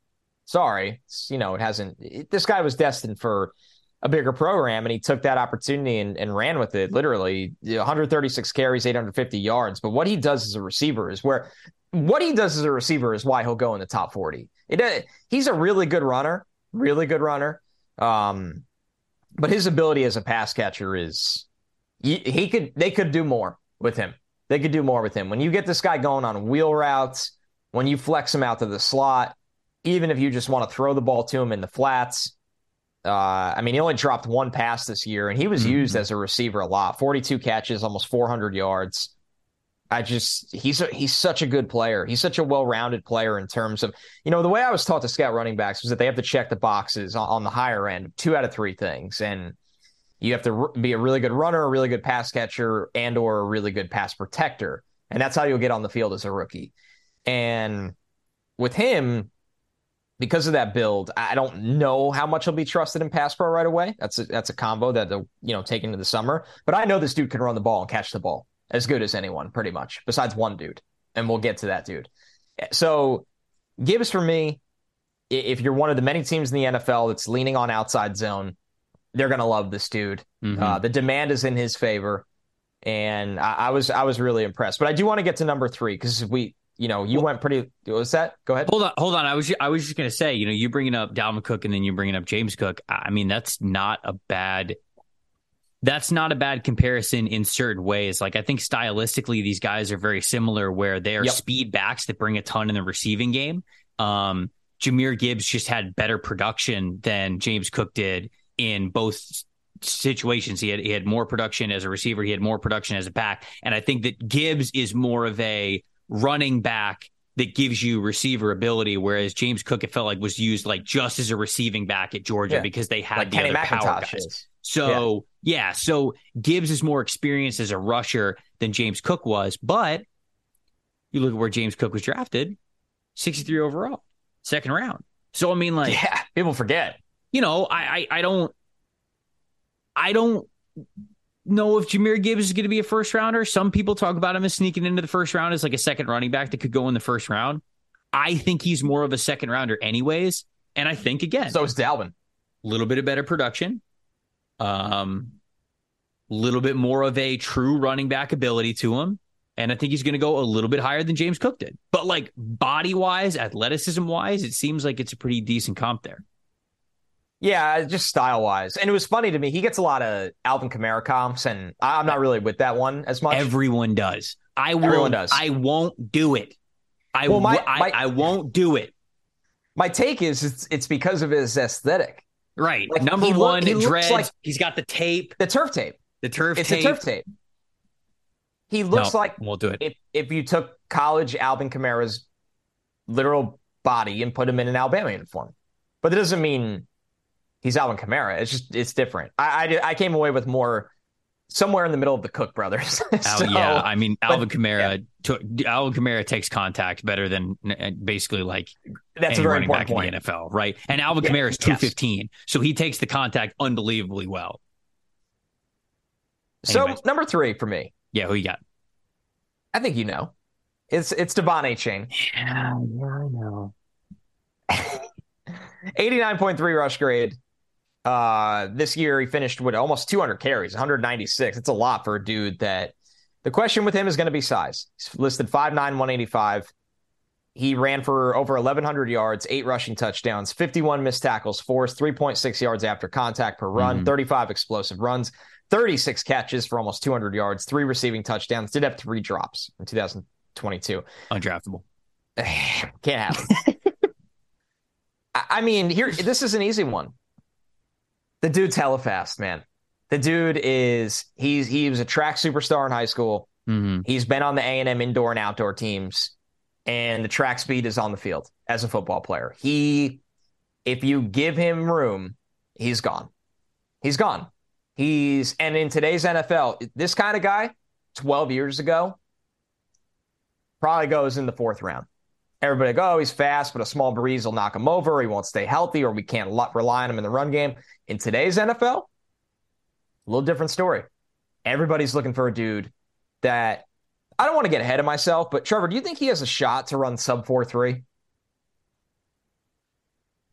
sorry, you know, it hasn't, it, this guy was destined for a bigger program and he took that opportunity and, and ran with it literally 136 carries 850 yards but what he does as a receiver is where what he does as a receiver is why he'll go in the top 40 it, he's a really good runner really good runner um, but his ability as a pass catcher is he, he could they could do more with him they could do more with him when you get this guy going on wheel routes when you flex him out to the slot even if you just want to throw the ball to him in the flats uh, I mean, he only dropped one pass this year, and he was mm-hmm. used as a receiver a lot. Forty-two catches, almost four hundred yards. I just he's a, he's such a good player. He's such a well-rounded player in terms of you know the way I was taught to scout running backs was that they have to check the boxes on, on the higher end, two out of three things, and you have to be a really good runner, a really good pass catcher, and or a really good pass protector, and that's how you'll get on the field as a rookie. And with him, because of that build, I don't know how much he'll be trusted in pass pro right away. That's a, that's a combo that they'll you know take into the summer. But I know this dude can run the ball and catch the ball as good as anyone, pretty much, besides one dude, and we'll get to that dude. So Gibbs for me, if you're one of the many teams in the NFL that's leaning on outside zone, they're gonna love this dude. Mm-hmm. Uh, the demand is in his favor, and I, I was I was really impressed. But I do want to get to number three because we you know, you well, went pretty. What was that? Go ahead. Hold on, hold on. I was I was just gonna say, you know, you bringing up Dalvin Cook and then you bringing up James Cook. I mean, that's not a bad. That's not a bad comparison in certain ways. Like I think stylistically, these guys are very similar, where they are yep. speed backs that bring a ton in the receiving game. Um, Jahmyr Gibbs just had better production than James Cook did in both situations. He had he had more production as a receiver. He had more production as a back, and I think that Gibbs is more of a running back that gives you receiver ability, whereas James Cook it felt like was used like just as a receiving back at Georgia yeah. because they had like the Kenny other McIntosh power guys. Is. So yeah. Yeah, so Gibbs is more experienced as a rusher than James Cook was, but you look at where James Cook was drafted, 63 overall, second round. So I mean, like, yeah, people forget. You know, I, I, I don't, I don't know if Jahmyr Gibbs is going to be a first rounder. Some people talk about him as sneaking into the first round as like a second running back that could go in the first round. I think he's more of a second rounder, anyways. And I think again, so is Dalvin. A little bit of better production, um, a little bit more of a true running back ability to him. And I think he's going to go a little bit higher than James Cook did. But like body wise, athleticism wise, it seems like it's a pretty decent comp there. Yeah, just style wise. And it was funny to me. He gets a lot of Alvin Kamara comps, and I'm not really with that one as much. Everyone does. I will. Everyone does. I won't do it. I, well, my, my, I, I won't do it. My take is it's, it's because of his aesthetic. Right. Like, Number one, look, he dreads. Like he's got the tape. The turf tape. The turf it's tape. a turf tape. He looks no, like we'll do it. If, if you took college Alvin Kamara's literal body and put him in an Alabama uniform. But that doesn't mean he's Alvin Kamara. It's just it's different. I, I, I came away with more somewhere in the middle of the Cook brothers. [LAUGHS] so, yeah, I mean Alvin but, Kamara. Yeah. Took, Alvin Kamara takes contact better than basically like that's a very running back point. in the NFL, right? And Alvin yeah, Kamara is two fifteen, yes. so he takes the contact unbelievably well. Anyways. So number three for me. Yeah, who you got? I think you know. It's it's De'Von Achane. Yeah, yeah, I know. [LAUGHS] 89.3 rush grade. Uh, this year he finished with almost 200 carries, 196. It's a lot for a dude that the question with him is going to be size. He's listed 5'9, 185. He ran for over 1,100 yards, eight rushing touchdowns, 51 missed tackles, forced 3.6 yards after contact per run, mm-hmm. 35 explosive runs, 36 catches for almost 200 yards, three receiving touchdowns. Did have three drops in 2022. Undraftable. [SIGHS] Can't happen. [LAUGHS] I mean, here this is an easy one. The dude's hella fast, man. The dude is he's he was a track superstar in high school. Mm-hmm. He's been on the A and M indoor and outdoor teams, and the track speed is on the field as a football player. He, if you give him room, he's gone. He's gone. He's and in today's NFL, this kind of guy, twelve years ago, probably goes in the fourth round everybody go, oh, he's fast, but a small breeze will knock him over. He won't stay healthy, or we can't rely on him in the run game. In today's NFL, a little different story. everybody's looking for a dude that I don't want to get ahead of myself, but Trevor, do you think he has a shot to run sub four three?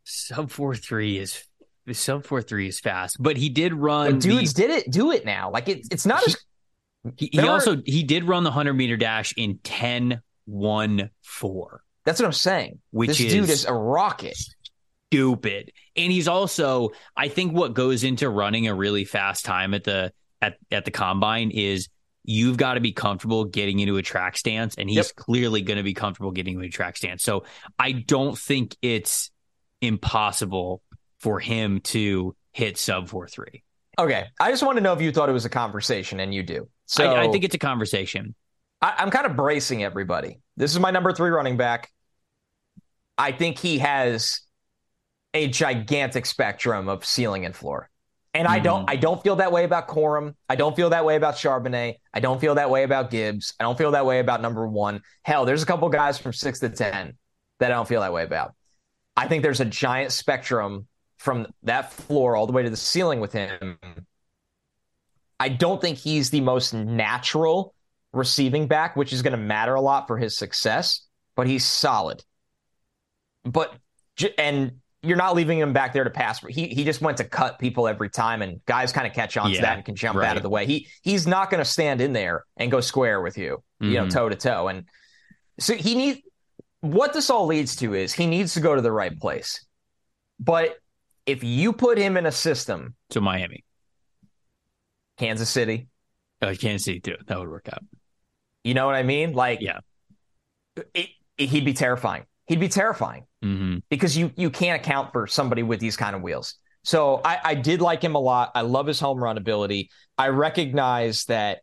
Sub four three is sub four three is fast, but he did run. But dudes the, did it, do it now. Like it's it's not he, as. He, he also he did run the hundred meter dash in 10 1 4. That's what I'm saying. Which this is dude is a rocket. Stupid. And he's also, I think what goes into running a really fast time at the at, at the combine is you've got to be comfortable getting into a track stance. And he's yep. clearly going to be comfortable getting into a track stance. So I don't think it's impossible for him to hit sub four three. Okay. I just want to know if you thought it was a conversation, and you do. So I, I think it's a conversation. I, I'm kind of bracing everybody. This is my number three running back. I think he has a gigantic spectrum of ceiling and floor. And mm-hmm. I don't mm-hmm. I don't feel that way about Corum. I don't feel that way about Charbonnet. I don't feel that way about Gibbs. I don't feel that way about number one. Hell, there's a couple guys from six to ten that I don't feel that way about. I think there's a giant spectrum from that floor all the way to the ceiling with him. I don't think he's the most natural receiving back, which is going to matter a lot for his success, but he's solid. But and you're not leaving him back there to pass. He he just went to cut people every time, and guys kind of catch on yeah, to that and can jump right. out of the way. He he's not going to stand in there and go square with you, mm-hmm. you know, toe to toe. And so he needs what this all leads to is he needs to go to the right place. But if you put him in a system to Miami, Kansas City, uh, Kansas City too, that would work out. You know what I mean? Like, yeah, it, it, he'd be terrifying. He'd be terrifying mm-hmm. because you you can't account for somebody with these kind of wheels. So I, I did like him a lot. I love his home run ability. I recognize that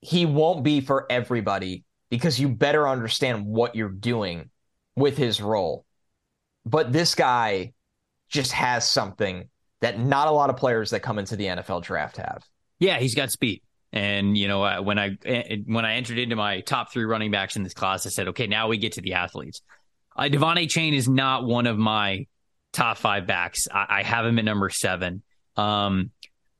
he won't be for everybody because you better understand what you're doing with his role. But this guy just has something that not a lot of players that come into the NFL draft have. Yeah, he's got speed. And you know, when I when I entered into my top three running backs in this class, I said, okay, now we get to the athletes. Uh, Achane is not one of my top five backs. I, I have him at number seven. Um,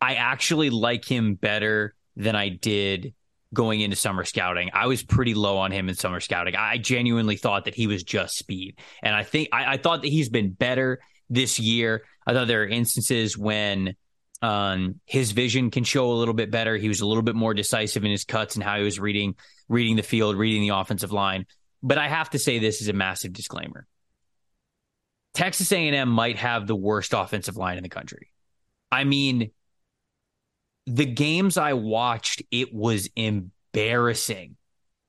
I actually like him better than I did going into summer scouting. I was pretty low on him in summer scouting. I genuinely thought that he was just speed. And I think I, I thought that he's been better this year. I thought there are instances when um, his vision can show a little bit better. He was a little bit more decisive in his cuts and how he was reading reading the field, reading the offensive line. But I have to say this is a massive disclaimer. Texas A&M might have the worst offensive line in the country. I mean, the games I watched, it was embarrassing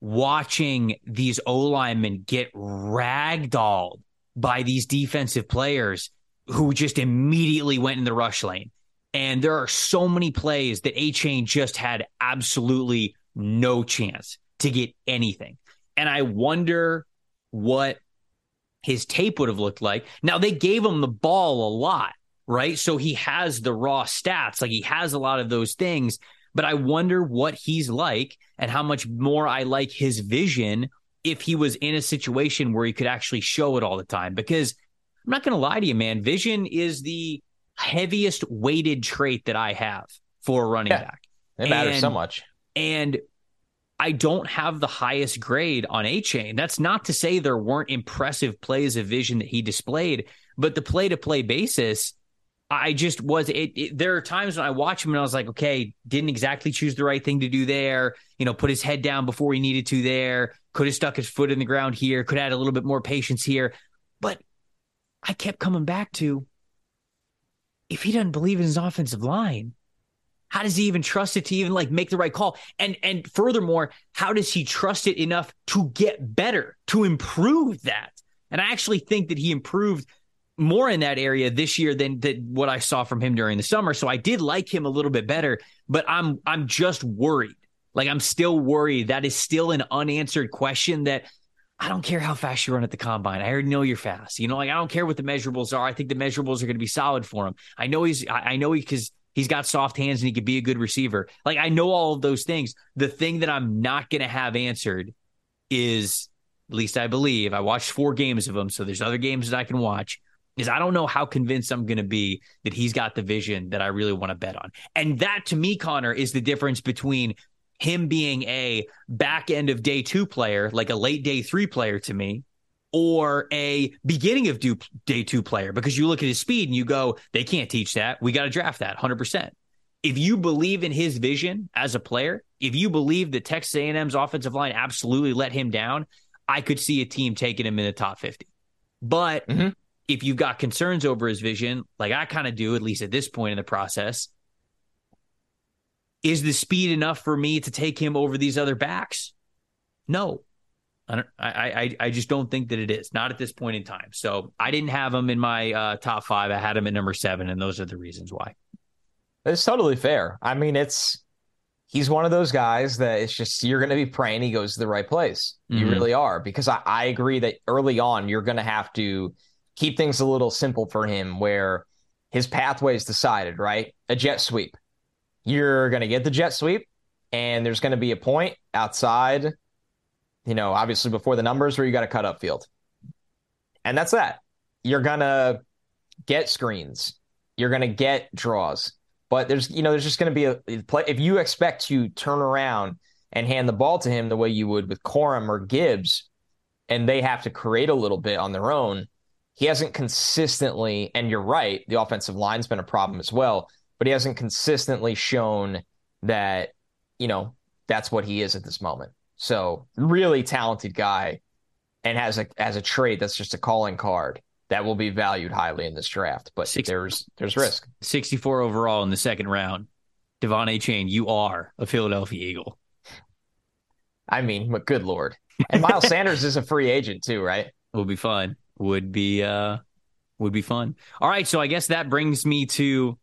watching these O linemen get ragdolled by these defensive players who just immediately went in the rush lane. And there are so many plays that Achane just had absolutely no chance to get anything. And I wonder what his tape would have looked like. Now, they gave him the ball a lot, right? So he has the raw stats, like he has a lot of those things. But I wonder what he's like and how much more I like his vision if he was in a situation where he could actually show it all the time. Because I'm not going to lie to you, man. Vision is the heaviest weighted trait that I have for a running yeah, back. It matters and, so much. And I don't have the highest grade on Achane. That's not to say there weren't impressive plays of vision that he displayed, but the play to play basis, I just was it, it, There are times when I watch him and I was like, okay, didn't exactly choose the right thing to do there. You know, put his head down before he needed to there. Could have stuck his foot in the ground here. Could have had a little bit more patience here. But I kept coming back to if he doesn't believe in his offensive line, how does he even trust it to even like make the right call? And and furthermore, how does he trust it enough to get better, to improve that? And I actually think that he improved more in that area this year than, than what I saw from him during the summer. So I did like him a little bit better, but I'm I'm just worried. Like I'm still worried. That is still an unanswered question that I don't care how fast you run at the combine. I already know you're fast. You know, like I don't care what the measurables are. I think the measurables are going to be solid for him. I know he's, I know he, because he's got soft hands and he could be a good receiver. Like I know all of those things. The thing that I'm not going to have answered is, at least I believe, I watched four games of him. So there's other games that I can watch. is I don't know how convinced I'm going to be that he's got the vision that I really want to bet on. And that to me, Connor, is the difference between him being a back end of day two player, like a late day three player to me, or a beginning of day two player, because you look at his speed and you go, they can't teach that. We got to draft that 100%. If you believe in his vision as a player, if you believe that Texas A&M's offensive line absolutely let him down, I could see a team taking him in the top 50. But mm-hmm. if you've got concerns over his vision, like I kind of do, at least at this point in the process, is the speed enough for me to take him over these other backs? No. I don't I I I just don't think that it is. Not at this point in time. So I didn't have him in my uh, top five. I had him at number seven, and those are the reasons why. It's totally fair. I mean, it's he's one of those guys that it's just you're going to be praying he goes to the right place. Mm-hmm. You really are because I, I agree that early on you're going to have to keep things a little simple for him where his pathway is decided, right? A jet sweep. You're going to get the jet sweep, and there's going to be a point outside, you know, obviously before the numbers where you got to cut up field. And that's that. You're going to get screens. You're going to get draws but there's you know there's just going to be a play if you expect to turn around and hand the ball to him the way you would with Corum or Gibbs, and they have to create a little bit on their own. He hasn't consistently, and you're right, the offensive line's been a problem as well, but he hasn't consistently shown that, you know, that's what he is at this moment. So really talented guy and has a has a trait that's just a calling card that will be valued highly in this draft. But Six, there's there's risk. 64 overall in the second round. De'Von Chain. you are a Philadelphia Eagle. I mean, but good lord. And Miles [LAUGHS] Sanders is a free agent too, right? Would be fun. Would be uh would be fun. All right, so I guess that brings me to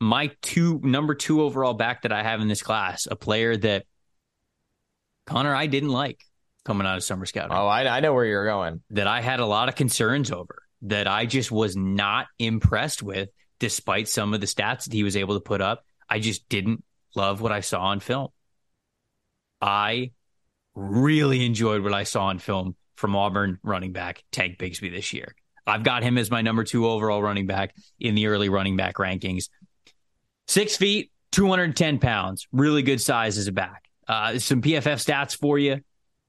my two number two overall back that I have in this class, a player that Connor I didn't like coming out of summer scouting. Oh, I, I know where you're going. That I had a lot of concerns over that I just was not impressed with, despite some of the stats that he was able to put up. I just didn't love what I saw on film. I really enjoyed what I saw on film from Auburn running back Tank Bigsby this year. I've got him as my number two overall running back in the early running back rankings. Six feet, 210 pounds, really good size as a back. Uh, some PFF stats for you.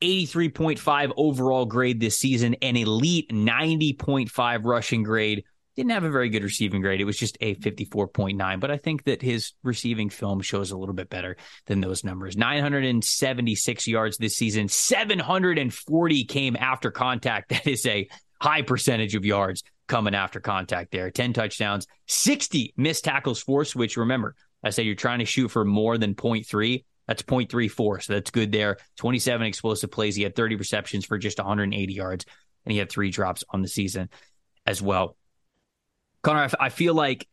83.5 overall grade this season, an elite 90.5 rushing grade. Didn't have a very good receiving grade. It was just a 54.9, but I think that his receiving film shows a little bit better than those numbers. 976 yards this season, 740 came after contact. [LAUGHS] That is a high percentage of yards coming after contact there. 10 touchdowns, 60 missed tackles forced, which remember, I said you're trying to shoot for more than 0.3. That's 0.34. So that's good there. 27 explosive plays. He had 30 receptions for just 180 yards, and he had three drops on the season as well. Connor, I feel like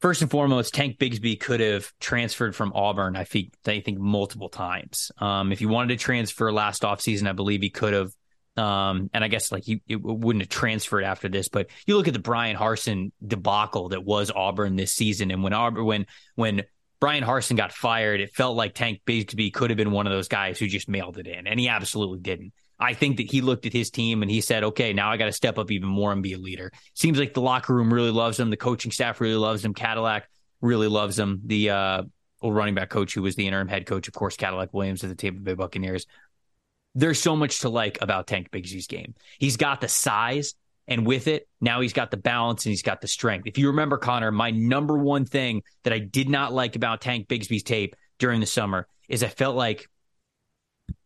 first and foremost, Tank Bigsby could have transferred from Auburn. I think I think multiple times. Um, if he wanted to transfer last offseason, I believe he could have. Um, and I guess like he wouldn't have transferred after this, but you look at the Bryan Harsin debacle that was Auburn this season, and when Auburn when when Bryan Harsin got fired, it felt like Tank Bigsby could have been one of those guys who just mailed it in, and he absolutely didn't. I think that he looked at his team and he said, okay, now I got to step up even more and be a leader. Seems like the locker room really loves him. The coaching staff really loves him. Cadillac really loves him. The uh, old running back coach who was the interim head coach, of course, Cadillac Williams of the Tampa Bay Buccaneers. There's so much to like about Tank Bigsby's game. He's got the size. And with it, now he's got the balance and he's got the strength. If you remember, Connor, my number one thing that I did not like about Tank Bigsby's tape during the summer is I felt like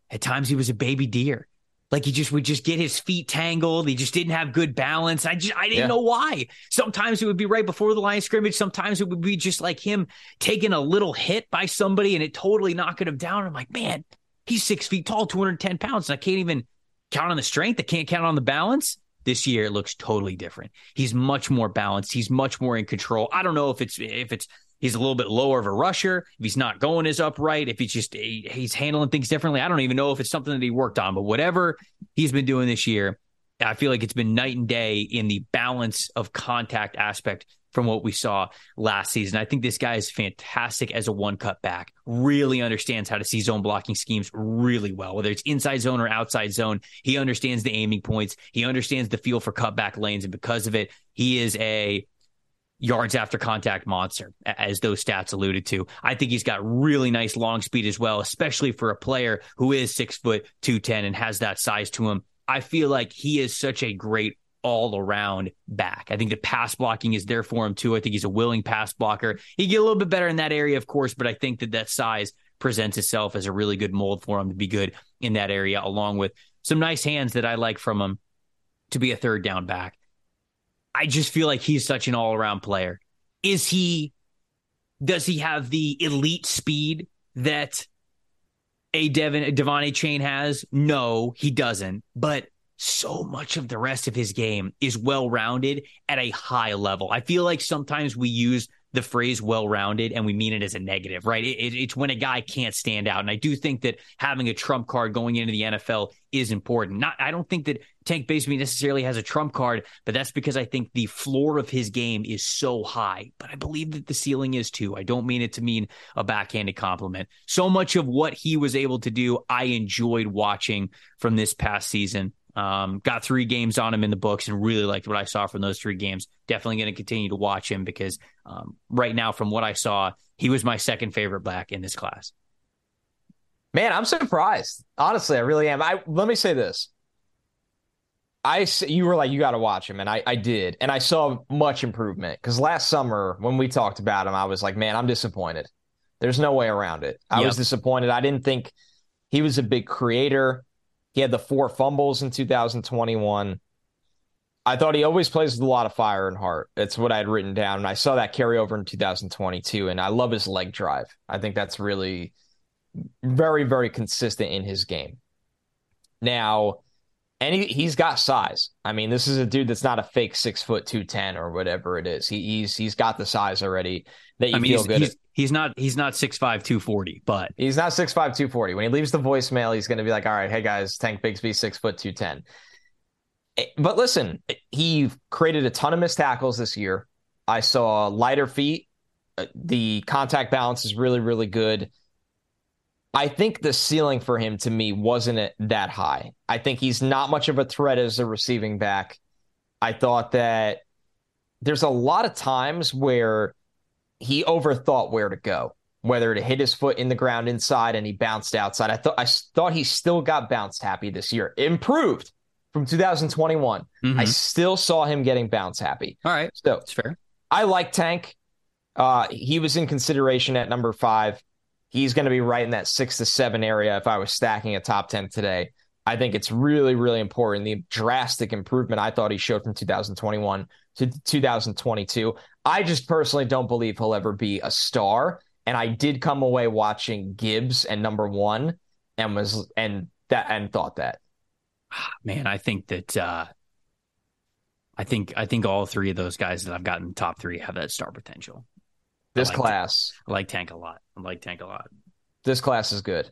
at times he was a baby deer. Like he just would just get his feet tangled. He just didn't have good balance. I just I didn't yeah. know why. Sometimes it would be right before the line scrimmage. Sometimes it would be just like him taking a little hit by somebody and it totally knocking him down. I'm like, man, he's six feet tall, 210 pounds. And I can't even count on the strength. I can't count on the balance. This year it looks totally different. He's much more balanced. He's much more in control. I don't know if it's if it's he's a little bit lower of a rusher, if he's not going as upright, if he's just he's handling things differently. I don't even know if it's something that he worked on, but whatever he's been doing this year I feel like it's been night and day in the balance of contact aspect from what we saw last season. I think this guy is fantastic as a one cut back, really understands how to see zone blocking schemes really well, whether it's inside zone or outside zone. He understands the aiming points, he understands the feel for cutback lanes. And because of it, he is a yards after contact monster, as those stats alluded to. I think he's got really nice long speed as well, especially for a player who is six foot, 210 and has that size to him. I feel like he is such a great all around back. I think the pass blocking is there for him too. I think he's a willing pass blocker. He get a little bit better in that area, of course, but I think that that size presents itself as a really good mold for him to be good in that area, along with some nice hands that I like from him to be a third down back. I just feel like he's such an all around player. Is he, does he have the elite speed that a Devon, De'Von Achane has? No, he doesn't. But so much of the rest of his game is well rounded at a high level. I feel like sometimes we use the phrase well rounded and we mean it as a negative, right? It, it, it's when a guy can't stand out. And I do think that having a trump card going into the NFL is important. Not, I don't think that Tank Bigsby necessarily has a trump card, but that's because I think the floor of his game is so high. But I believe that the ceiling is too. I don't mean it to mean a backhanded compliment. So much of what he was able to do, I enjoyed watching from this past season. Um, got three games on him in the books and really liked what I saw from those three games. Definitely going to continue to watch him because um, right now, from what I saw, he was my second favorite back in this class. Man, I'm surprised. Honestly, I really am. I let me say this. I you were like you got to watch him, and I I did, and I saw much improvement because last summer when we talked about him, I was like, man, I'm disappointed. There's no way around it. I yep. was disappointed. I didn't think he was a big creator. He had the four fumbles in 2021. I thought he always plays with a lot of fire and heart. That's what I had written down. And I saw that carry over in 2022. And I love his leg drive. I think that's really very, very consistent in his game. Now, and he, he's got size. I mean, this is a dude that's not a fake six foot two ten or whatever it is. He, he's he's got the size already that you I mean, feel he's, good. He's, he's, not he's not six five two forty, but he's not six five two forty. When he leaves the voicemail, he's going to be like, "All right, hey guys, Tank Bigsby six foot two ten. Eh, but listen, he created a ton of missed tackles this year. I saw lighter feet. Uh, the contact balance is really really good. I think the ceiling for him to me wasn't that high. I think he's not much of a threat as a receiving back. I thought that there's a lot of times where he overthought where to go, whether to hit his foot in the ground inside and he bounced outside. I thought I thought he still got bounced happy this year. Improved from 2021. Mm-hmm. I still saw him getting bounce happy. All right. So it's fair. I like Tank. Uh, he was in consideration at number five he's going to be right in that six to seven area if I was stacking a top 10 today. I think it's really, really important. The drastic improvement I thought he showed from 2021 to 2022. I just personally don't believe he'll ever be a star. And I did come away watching Gibbs and number one and was, and that, and thought that. [SIGHS] Man, I think that, uh, I think I think all three of those guys that I've gotten top three have that star potential. This like class. I like Tank a lot. I like Tank a lot. This class is good.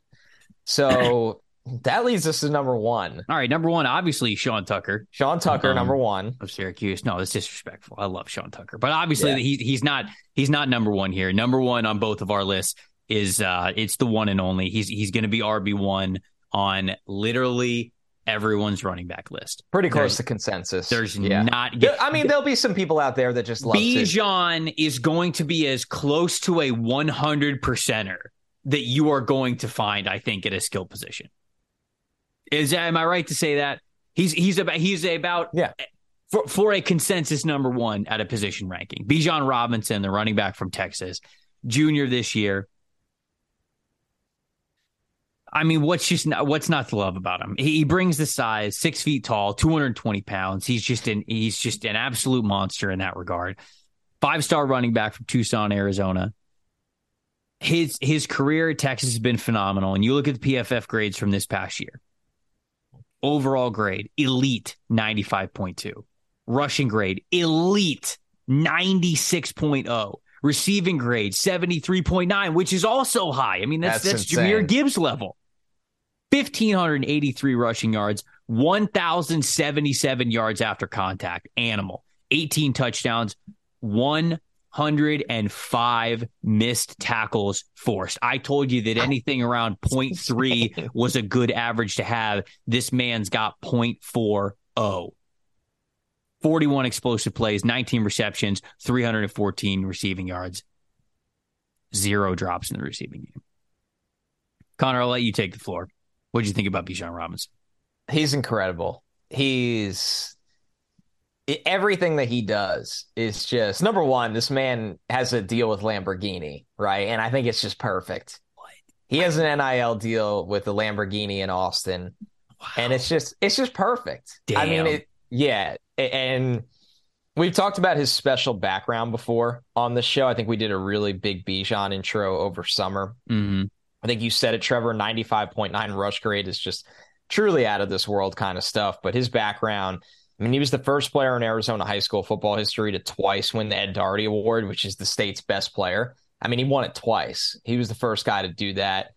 So [CLEARS THROAT] that leads us to number one. All right, number one, obviously Sean Tucker. Sean Tucker, um, number one of Syracuse. No, that's disrespectful. I love Sean Tucker, but obviously yeah. he, he's not he's not number one here. Number one on both of our lists is uh it's the one and only. He's he's going to be RB one on literally everyone's running back list. Pretty close there's, to consensus. There's yeah. not. I mean, there'll be some people out there that just love Bijan is going to be as close to a 100 percenter that you are going to find, I think, at a skill position. Is am I right to say that he's he's about he's about yeah. For, for a consensus number one at a position ranking, Bijan Robinson, the running back from Texas, junior this year, I mean, what's just not, what's not to love about him? He brings the size, six feet tall, 220 pounds. He's just an he's just an absolute monster in that regard. Five star running back from Tucson, Arizona. His his career at Texas has been phenomenal. And you look at the PFF grades from this past year. Overall grade, elite 95.2. Rushing grade, elite 96.0 receiving grade 73.9 which is also high i mean that's that's, that's jahmyr gibbs level 1,583 rushing yards, 1,077 yards after contact. Animal. 18 touchdowns, 105 missed tackles forced. I told you that anything around [LAUGHS] 0.3 was a good average to have. This man's got 0.40. 41 explosive plays, 19 receptions, 314 receiving yards, zero drops in the receiving game. Connor, I'll let you take the floor. What did you think about Bijan Robinson? He's incredible. He's everything that he does is just number one. This man has a deal with Lamborghini, right? And I think it's just perfect. What? He has an NIL deal with the Lamborghini in Austin, wow. and it's just it's just perfect. Damn. I mean, it, yeah, and we've talked about his special background before on the show. I think we did a really big Bijan intro over summer. Mm-hmm. I think you said it, Trevor. Ninety-five point nine rush grade is just truly out of this world kind of stuff. But his background, I mean, he was the first player in Arizona high school football history to twice win the Ed Doherty Award, which is the state's best player. I mean, he won it twice. He was the first guy to do that.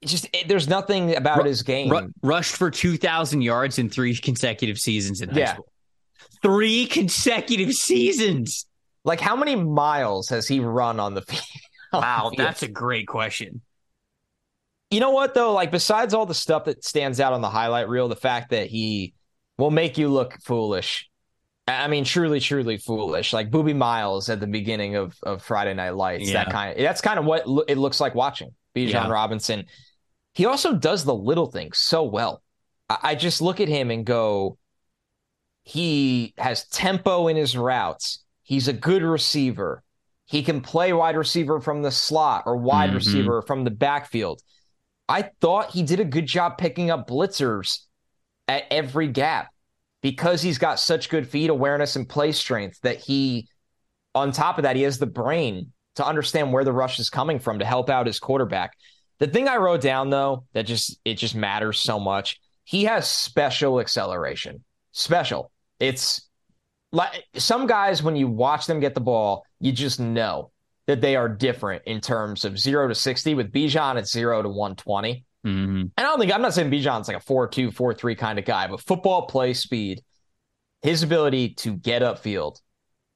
It's just it, there's nothing about his game. Rushed for 2,000 yards in three consecutive seasons in high yeah. school. Three consecutive seasons. Like, how many miles has he run on the field? [LAUGHS] Oh, wow, that's a great question. You know what though? Like besides all the stuff that stands out on the highlight reel, the fact that he will make you look foolish. I mean, truly, truly foolish. Like Boobie Miles at the beginning of, of Friday Night Lights. Yeah. That kind of that's kind of what it looks like watching Bijan yeah. Robinson. He also does the little things so well. I, I just look at him and go, he has tempo in his routes. He's a good receiver. He can play wide receiver from the slot or wide mm-hmm. receiver from the backfield. I thought he did a good job picking up blitzers at every gap because he's got such good feet awareness and play strength that he, on top of that, he has the brain to understand where the rush is coming from to help out his quarterback. The thing I wrote down though that just it just matters so much. He has special acceleration. Special. It's like some guys when you watch them get the ball, you just know that they are different in terms of zero to 60. With Bijan, it's zero to 120. Mm-hmm. And I don't think, I'm not saying Bijan's like a 4 2, 4 3 kind of guy, but football play speed, his ability to get upfield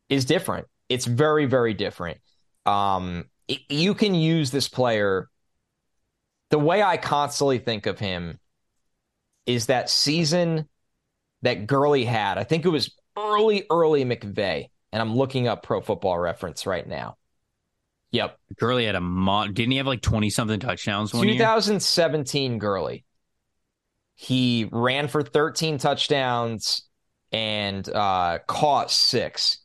is different. It's very, very different. Um, it, you can use this player. The way I constantly think of him is that season that Gurley had. I think it was early, early McVay. And I'm looking up pro football reference right now. Yep. Gurley had a mon- didn't he have like 20 something touchdowns 2017 year? Gurley. He ran for 13 touchdowns and uh, caught six.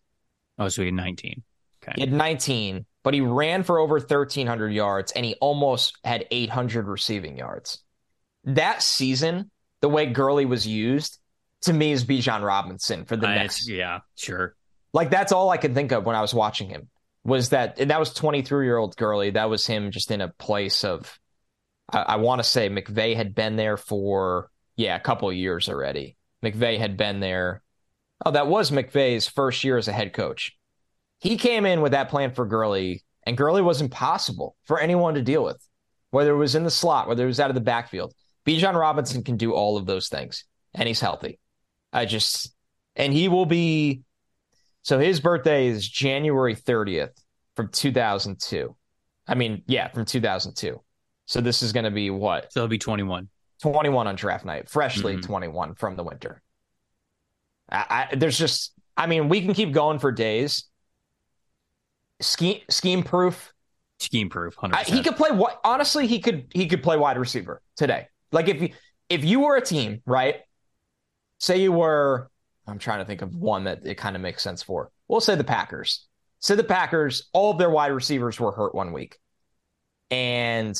Oh, so he had 19. Okay. He had 19, but he ran for over 1,300 yards and he almost had 800 receiving yards. That season, the way Gurley was used, to me, is Bijan Robinson for the uh, next. Yeah, sure. Like that's all I could think of when I was watching him was that and that was 23 year old Gurley. That was him just in a place of I, I want to say McVay had been there for yeah a couple years already. McVay had been there. Oh, that was McVay's first year as a head coach. He came in with that plan for Gurley, and Gurley was impossible for anyone to deal with, whether it was in the slot, whether it was out of the backfield. Bijan Robinson can do all of those things, and he's healthy. I just and he will be so his birthday is January 30th from 2002. I mean, yeah, from 2002. So this is going to be what? So he'll be 21. 21 on draft night, freshly mm-hmm. 21 from the winter. I, I, there's just, I mean, we can keep going for days. Scheme scheme proof. Scheme proof. I, he could play what? Honestly, he could he could play wide receiver today. Like if you if you were a team, right? Say you were I'm trying to think of one that it kind of makes sense for. We'll say the Packers. Say the Packers, all of their wide receivers were hurt one week. And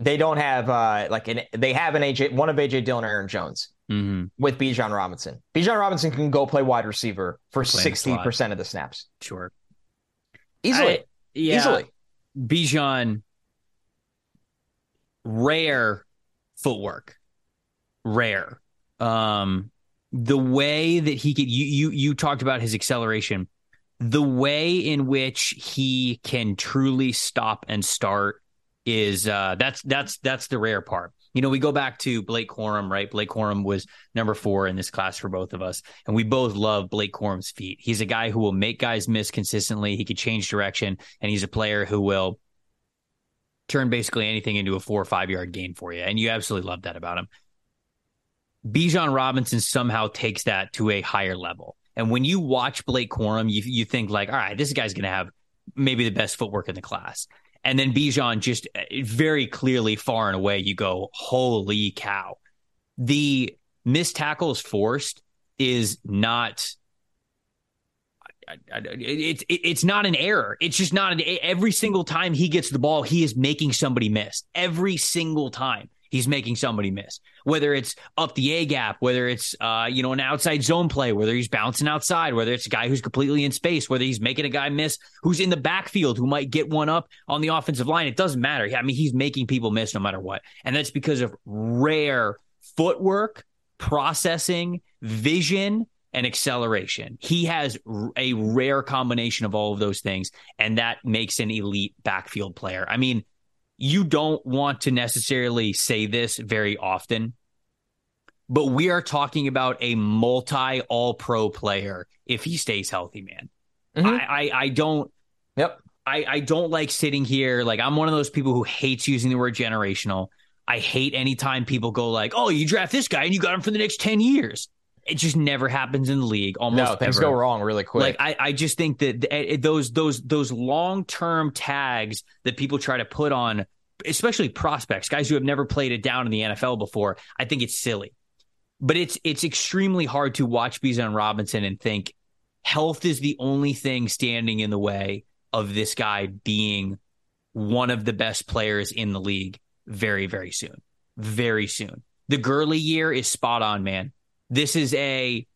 they don't have uh like an they have an AJ one of AJ Dillon or Aaron Jones mm-hmm. with Bijan Robinson. Bijan Robinson can go play wide receiver for sixty percent of the snaps. Sure. Easily. I, yeah. Easily. Bijan rare footwork. Rare um, the way that he could you you you talked about his acceleration the way in which he can truly stop and start is uh that's that's that's the rare part You know, we go back to Blake Corum, right? Blake Corum was number four in this class for both of us. And we both love Blake Corum's feet. He's a guy who will make guys miss consistently. He could change direction, and he's a player who will turn basically anything into a four or five yard gain for you. And you absolutely love that about him. Bijan Robinson somehow takes that to a higher level. And when you watch Blake Corum, you, you think like, all right, this guy's going to have maybe the best footwork in the class. And then Bijan just uh, very clearly, far and away, you go, holy cow. The missed tackles forced is not. It's it's not an error. It's just not an. Every single time he gets the ball, he is making somebody miss. Every single time he's making somebody miss. Whether it's up the A gap, whether it's uh, you know an outside zone play, whether he's bouncing outside, whether it's a guy who's completely in space, whether he's making a guy miss who's in the backfield who might get one up on the offensive line. It doesn't matter. I mean, he's making people miss no matter what, and that's because of rare footwork, processing, vision. And acceleration. He has a rare combination of all of those things, and that makes an elite backfield player. I mean, you don't want to necessarily say this very often, but we are talking about a multi all pro player if he stays healthy, man. Mm-hmm. I, I, I don't. Yep. I, I don't like sitting here. Like I'm one of those people who hates using the word generational. I hate anytime people go like, "Oh, you draft this guy and you got him for the next ten years." It just never happens in the league. Almost no, things ever. go wrong really quick. Like I, I just think that eh, those those those long term tags that people try to put on, especially prospects, guys who have never played it down in the NFL before, I think it's silly. But it's it's extremely hard to watch Bijan Robinson and think health is the only thing standing in the way of this guy being one of the best players in the league very very soon. Very soon. The Gurley year is spot on, man. This is a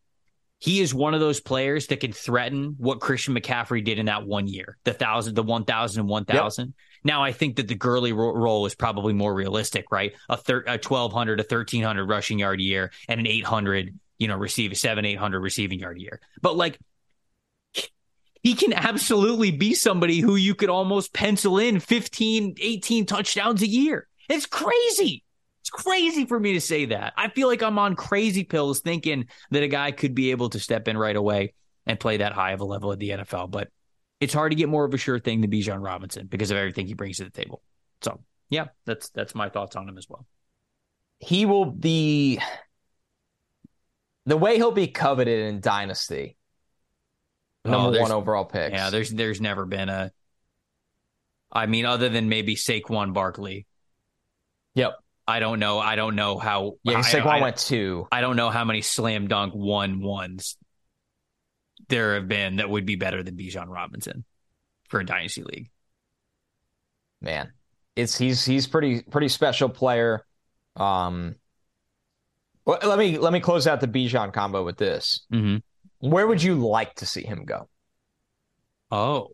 he is one of those players that can threaten what Christian McCaffrey did in that one year, the thousand, the one thousand and one thousand. Yep. Now I think that the Gurley ro- role is probably more realistic, right? A, thir- a twelve hundred, a thirteen hundred rushing yard a year, and an eight hundred, you know, receive a seven, eight hundred receiving yard a year. But like, he can absolutely be somebody who you could almost pencil in 15, 18 touchdowns a year. It's crazy. Crazy for me to say that. I feel like I'm on crazy pills thinking that a guy could be able to step in right away and play that high of a level at the NFL. But it's hard to get more of a sure thing than Bijan Robinson because of everything he brings to the table. So yeah, that's that's my thoughts on him as well. He will be the way he'll be coveted in Dynasty. Oh, number oh, one overall pick. Yeah, there's there's never been a I mean, other than maybe Saquon Barkley. Yep. I don't know. I don't know how. Yeah, Saquon I, went two. I don't know how many slam dunk one ones there have been that would be better than Bijan Robinson for a dynasty league. Man, it's he's he's pretty pretty special player. Um, well, let me let me close out the Bijan combo with this. Mm-hmm. Where would you like to see him go? Oh,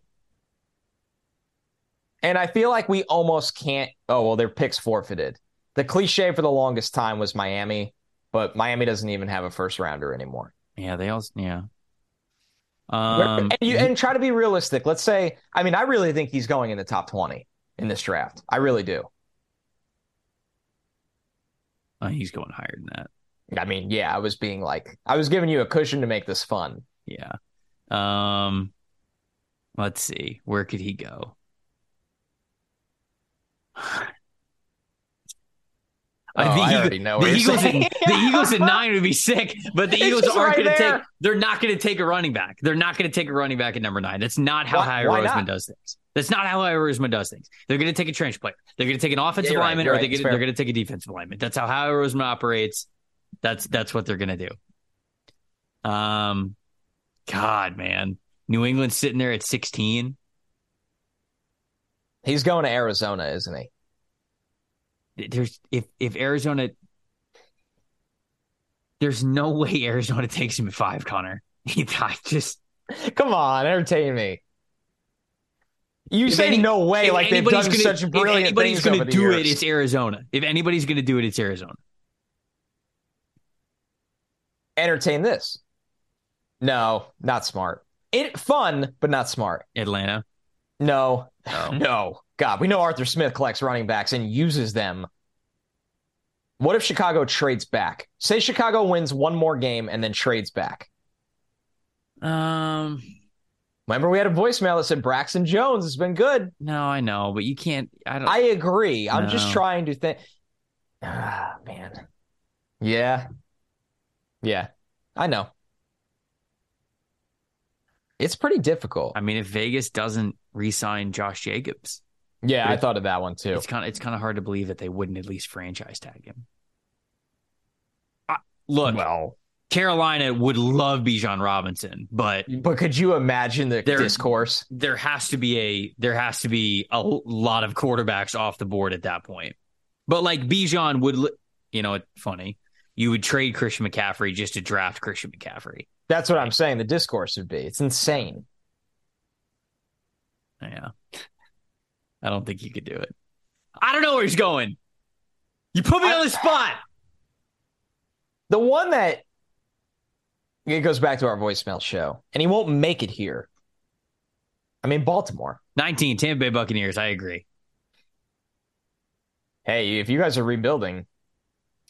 and I feel like we almost can't. Oh well, their picks forfeited the cliche for the longest time was Miami, but Miami doesn't even have a first rounder anymore. Yeah, they all yeah. Um, and, you, and try to be realistic. Let's say, I mean, I really think he's going in the top twenty in this draft. I really do. Uh, he's going higher than that. I mean, yeah, I was being like, I was giving you a cushion to make this fun. Yeah. Um, let's see, where could he go? [SIGHS] Oh, the, I already know. The Eagles, at, [LAUGHS] the Eagles at nine would be sick, but the Eagles aren't right going to take. They're not going to take a running back. They're not going to take a running back at number nine. That's not how Howie Roseman does things. That's not how Howie Roseman does things. They're going to take a trench player. They're going to take an offensive yeah, lineman, right, or right. they're going to take a defensive lineman. That's how Howie Roseman operates. That's that's what they're going to do. Um, God, man, New England's sitting there at sixteen. He's going to Arizona, isn't he? There's if if Arizona there's no way Arizona takes him at five, Connor. [LAUGHS] I just come on, entertain me. You if say any, no way, like they've done gonna, such brilliant if anybody's going to do years. it, it's Arizona. If anybody's going to do it, it's Arizona. Entertain this. No, not smart. It fun, but not smart. Atlanta. No, oh. [LAUGHS] no, no. God, we know Arthur Smith collects running backs and uses them. What if Chicago trades back? Say Chicago wins one more game and then trades back. Um, remember we had a voicemail that said Braxton Jones has been good. No, I know, but you can't. I don't. I agree. I'm just trying to think. Ah, man. Yeah. Yeah. I know. It's pretty difficult. I mean, if Vegas doesn't re-sign Josh Jacobs, Yeah, I thought of that one too. it's kind of it's kind of hard to believe that they wouldn't at least franchise tag him. I, look, well, Carolina would love Bijan Robinson, but but could you imagine the There- discourse? there has to be a there has to be a lot of quarterbacks off the board at that point. But like Bijan would, you know, it's funny. You would trade Christian McCaffrey just to draft Christian McCaffrey. That's what I'm saying. The discourse would be. It's insane. Yeah, I don't think you could do it. I don't know where he's going. You put me I- on the spot. The one that it goes back to our voicemail show, and he won't make it here. I mean, Baltimore. 19 Tampa Bay Buccaneers. I agree. Hey, if you guys are rebuilding,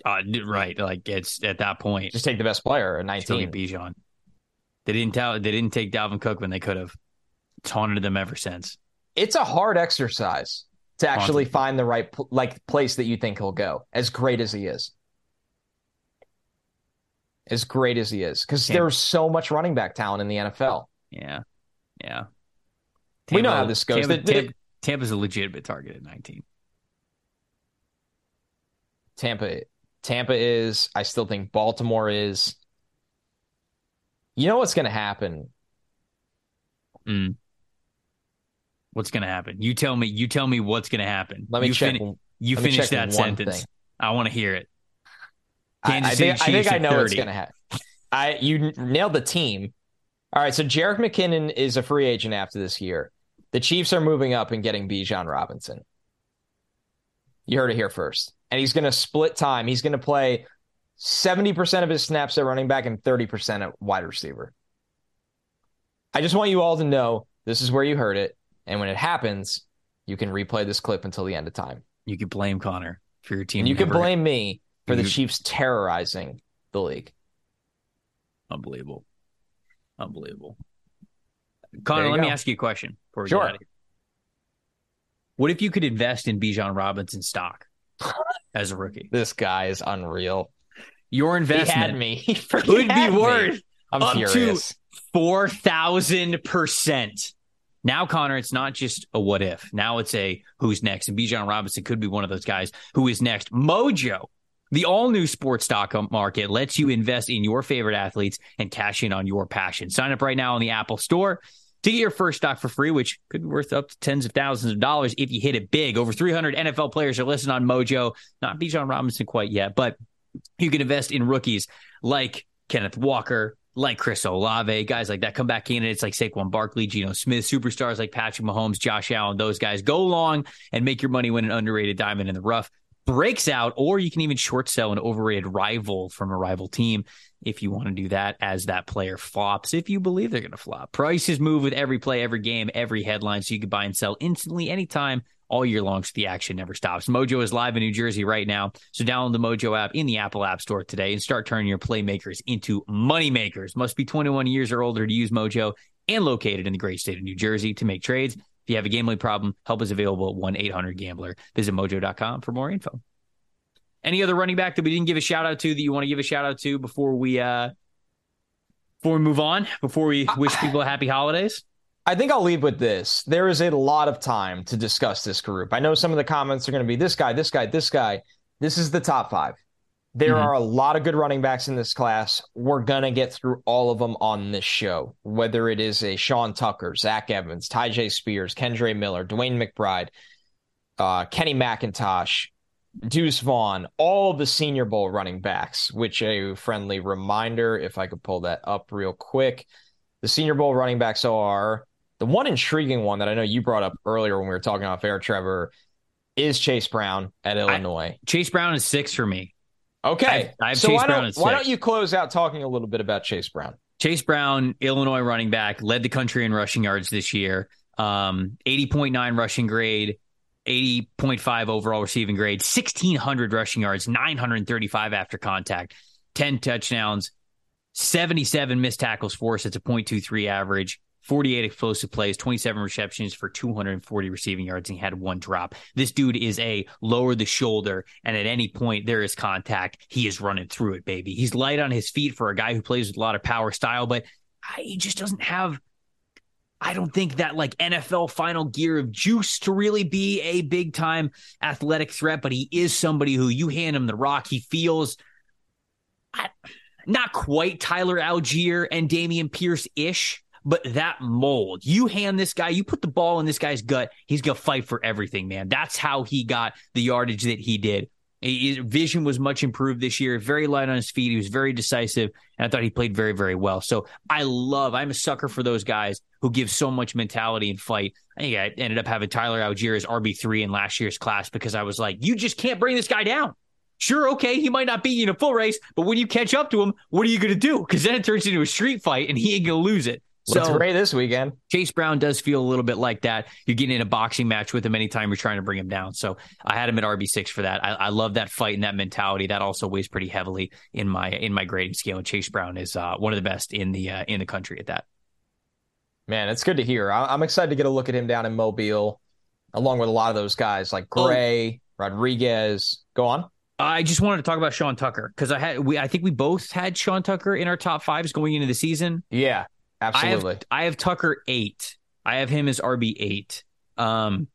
Uh, right, like it's at that point. just take the best player at 19. get Bijan. They didn't tell. They didn't take Dalvin Cook when they could have. It's haunted them ever since. It's a hard exercise to actually find the right like place that you think he'll go. As great as he is, as great as he is, because there's so much running back talent in the NFL. Yeah, yeah. We know how this goes. Tampa, Tampa- Tampa's a legitimate target at 19. Tampa, Tampa is. I still think Baltimore is. You know what's going to happen? Mm. What's gonna happen? You tell me. You tell me what's gonna happen. Let me you check. fin- you let finish that sentence. thing. I want to hear it. I, Kansas I City think, I think I know what's going to happen. I you nailed the team. All right, so Jerick McKinnon is a free agent after this year. The Chiefs are moving up and getting Bijan Robinson. You heard it here first. And he's going to split time. He's going to play 70% of his snaps at running back and 30% at wide receiver. I just want you all to know this is where you heard it. And when it happens, you can replay this clip until the end of time. You can blame Connor for your team. And you can blame me for the You- Chiefs terrorizing the league. Unbelievable. Unbelievable. Connor, let me ask you a question before we Sure. get out of here. What if you could invest in Bijan Robinson stock as a rookie? This guy is unreal. Your investment [LAUGHS] had me. He freaking would had be me. worth I'm up to- furious. four thousand percent. Now, Connor, it's not just a what if. Now it's a who's next. And Bijan Robinson could be one of those guys who is next. Mojo, the all new sports stock market, lets you invest in your favorite athletes and cash in on your passion. Sign up right now on the Apple Store to get your first stock for free, which could be worth up to tens of thousands of dollars if you hit it big. Over 300 NFL players are listed on Mojo. Not Bijan Robinson quite yet, but you can invest in rookies like Kenneth Walker, like Chris Olave, guys like that, comeback candidates like Saquon Barkley, Geno Smith, superstars like Patrick Mahomes, Josh Allen, those guys. Go long and make your money when an underrated diamond in the rough. Breaks out, or you can even short sell an overrated rival from a rival team if you want to do that as that player flops, if you believe they're going to flop. Prices move with every play, every game, every headline, so you can buy and sell instantly anytime all year long so the action never stops. Mojo is live in New Jersey right now. So download the Mojo app in the Apple App Store today and start turning your playmakers into money makers. Must be 21 years or older to use Mojo and located in the great state of New Jersey to make trades. If you have a gambling problem, help is available at 1 800 Gambler. Visit mojo.com for more info. Any other running back that we didn't give a shout out to that you want to give a shout out to before we uh before we move on, before we wish people happy holidays? I think I'll leave with this. There is a lot of time to discuss this group. I know some of the comments are going to be this guy, this guy, this guy. This is the top five. There Mhm. are a lot of good running backs in this class. We're going to get through all of them on this show, whether it is a Sean Tucker, Zach Evans, Tyjae Spears, Kendre Miller, DeWayne McBride, uh, Kenny McIntosh, Deuce Vaughn, all the Senior Bowl running backs, which a friendly reminder, if I could pull that up real quick. The Senior Bowl running backs are the one intriguing one that I know you brought up earlier when we were talking off air, Trevor, is Chase Brown at Illinois. Chase Brown is six for me. okay. I have- I so Chase why, Brown don't, why don't you close out talking a little bit about Chase Brown? Chase Brown, Illinois running back, led the country in rushing yards this year. Um, 80.9 rushing grade. 80.5 overall receiving grade, 1,600 rushing yards, 935 after contact, 10 touchdowns, 77 missed tackles forced. It's a 0.23 average. 48 explosive plays, 27 receptions for 240 receiving yards, and he had one drop. This dude is a lower the shoulder, and at any point there is contact, he is running through it, baby. He's light on his feet for a guy who plays with a lot of power style, but he just doesn't have. I don't think that like NFL final gear of juice to really be a big time athletic threat, but he is somebody who you hand him the rock, he feels not quite Tyler Allgeier and Dameon Pierce ish, but that mold, you hand this guy, you put the ball in this guy's gut, he's going to fight for everything, man. That's how he got the yardage that he did. His vision was much improved this year, very light on his feet. He was very decisive, and I thought he played very, very well. So I love, I'm a sucker for those guys who give so much mentality and fight. I think I ended up having Tyler Allgeier as RB3 in last year's class because I was like, you just can't bring this guy down. Sure, okay, he might not be in a full race, but when you catch up to him, what are you going to do? Because then it turns into a street fight and he ain't going to lose it. So it's great this weekend. Chase Brown does feel a little bit like that. You're getting in a boxing match with him anytime you're trying to bring him down. So I had him at RB six for that. I, I, love that fight and that mentality. That also weighs pretty heavily in my in my grading scale. And Chase Brown is uh, one of the best in the uh, in the country at that. Man, it's good to hear. I, am excited to get a look at him down in Mobile, along with a lot of those guys like oh. Gray, oh. Rodriguez. Go on. I just wanted to talk about Sean Tucker because I had we I think we both had Sean Tucker in our top fives going into the season. Yeah. Absolutely. I have, I have Tucker eight. I have him as RB eight. Um,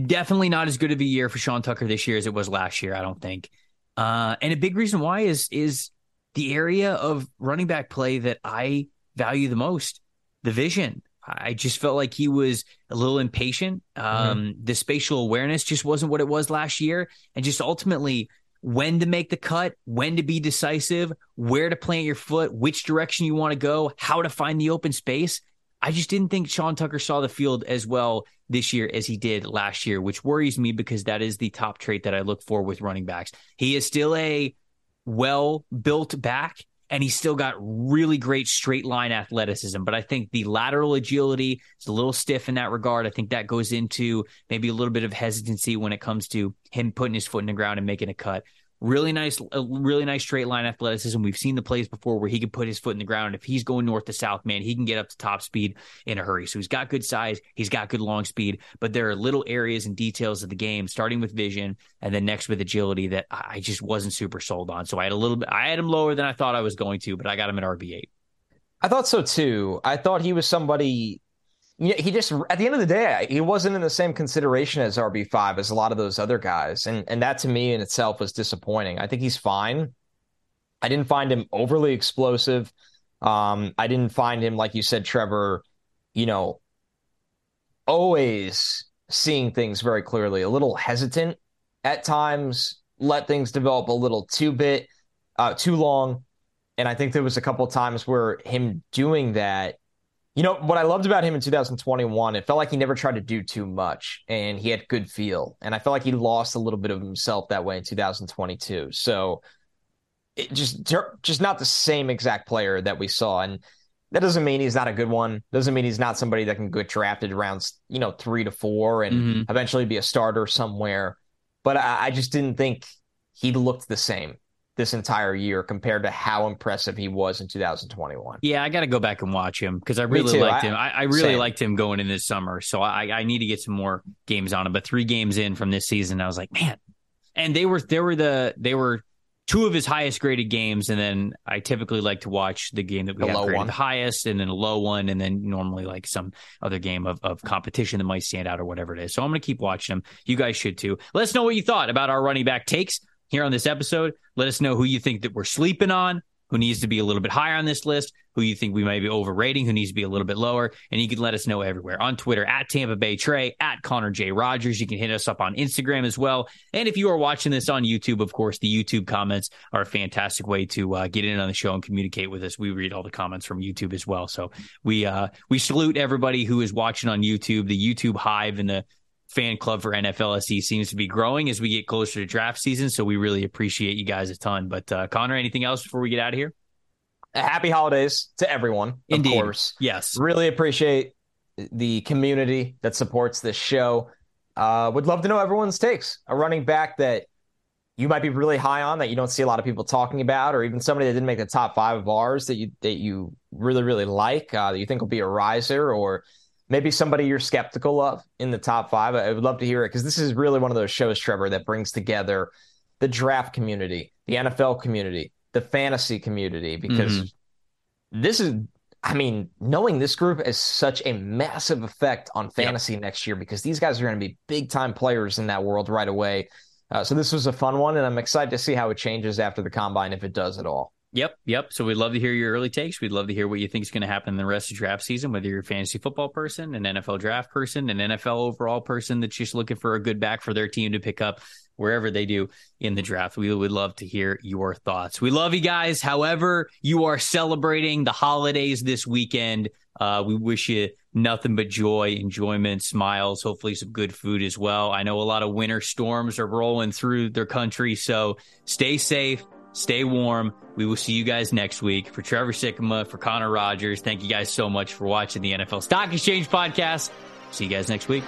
definitely not as good of a year for Sean Tucker this year as it was last year. I don't think. Uh, and a big reason why is is the area of running back play that I value the most, the vision. I just felt like he was a little impatient. Mm-hmm. Um, mm-hmm. The spatial awareness just wasn't what it was last year, and just ultimately when to make the cut, when to be decisive, where to plant your foot, which direction you want to go, how to find the open space. I just didn't think Sean Tucker saw the field as well this year as he did last year, which worries me because that is the top trait that I look for with running backs. He is still a well built back and he's still got really great straight line athleticism. But I think the lateral agility is a little stiff in that regard. I think that goes into maybe a little bit of hesitancy when it comes to him putting his foot in the ground and making a cut. Really nice, really nice straight line athleticism. We've seen the plays before where he can put his foot in the ground. If he's going north to south, man, he can get up to top speed in a hurry. So he's got good size, he's got good long speed, but there are little areas and details of the game, starting with vision and then next with agility that I just wasn't super sold on. So I had a little bit, I had him lower than I thought I was going to, but I got him at RB eight. I thought so too. I thought he was somebody he just at the end of the day he wasn't in the same consideration as RB5 as a lot of those other guys and and that to me in itself was disappointing. I think he's fine. I didn't find him overly explosive. Um, I didn't find him like you said Trevor, you know, always seeing things very clearly, a little hesitant at times, let things develop a little too bit uh, too long. And I think there was a couple of times where him doing that you know, what I loved about him in 2021, it felt like he never tried to do too much and he had good feel. And I felt like he lost a little bit of himself that way in 2022. So it just just not the same exact player that we saw. And that doesn't mean he's not a good one. Doesn't mean he's not somebody that can get drafted around, you know, three to four and mm-hmm. eventually be a starter somewhere. But I, I just didn't think he looked the same this entire year compared to how impressive he was in 2021. Yeah, I got to go back and watch him because I really liked I, him. I, I really same. liked him going in this summer. So I, I need to get some more games on him. But three games in from this season, I was like, man. And they were they were the they were two of his highest graded games, and then I typically like to watch the game that we the have graded one. the highest, and then a low one, and then normally like some other game of, of competition that might stand out or whatever it is. So I'm going to keep watching them. You guys should too. Let us know what you thought about our running back takes here on this episode. Let us know who you think that we're sleeping on, who needs to be a little bit higher on this list, who you think we might be overrating, who needs to be a little bit lower. And you can let us know everywhere on Twitter at Tampa Bay Trey, at Connor J. Rogers. You can hit us up on Instagram as well. And if you are watching this on YouTube, of course, the YouTube comments are a fantastic way to uh, get in on the show and communicate with us. We read all the comments from YouTube as well. So we uh, we salute everybody who is watching on YouTube, the YouTube Hive and the fan club for NFLSE seems to be growing as we get closer to draft season. So we really appreciate you guys a ton. But uh, Connor, anything else before we get out of here? Happy holidays to everyone. Indeed. Of course. Yes. Really appreciate the community that supports this show. Uh, would love to know everyone's takes. A running back that you might be really high on that you don't see a lot of people talking about, or even somebody that didn't make the top five of ours that you that you really really like uh, that you think will be a riser, or maybe somebody you're skeptical of in the top five. I would love to hear it because this is really one of those shows, Trevor, that brings together the draft community, the NFL community, the fantasy community, because mm-hmm. this is I mean, knowing this group has such a massive effect on fantasy yep. next year because these guys are going to be big time players in that world right away. Uh, so this was a fun one, and I'm excited to see how it changes after the combine if it does at all. Yep, yep. So we'd love to hear your early takes. We'd love to hear what you think is going to happen in the rest of draft season, whether you're a fantasy football person, an NFL draft person, an NFL overall person that's just looking for a good back for their team to pick up wherever they do in the draft. We would love to hear your thoughts. We love you guys. However, you are celebrating the holidays this weekend. Uh, we wish you nothing but joy, enjoyment, smiles, hopefully some good food as well. I know a lot of winter storms are rolling through their country, so stay safe, stay warm. We will see you guys next week. For Trevor Sikkema, for Connor Rogers, thank you guys so much for watching the NFL Stock Exchange podcast. See you guys next week.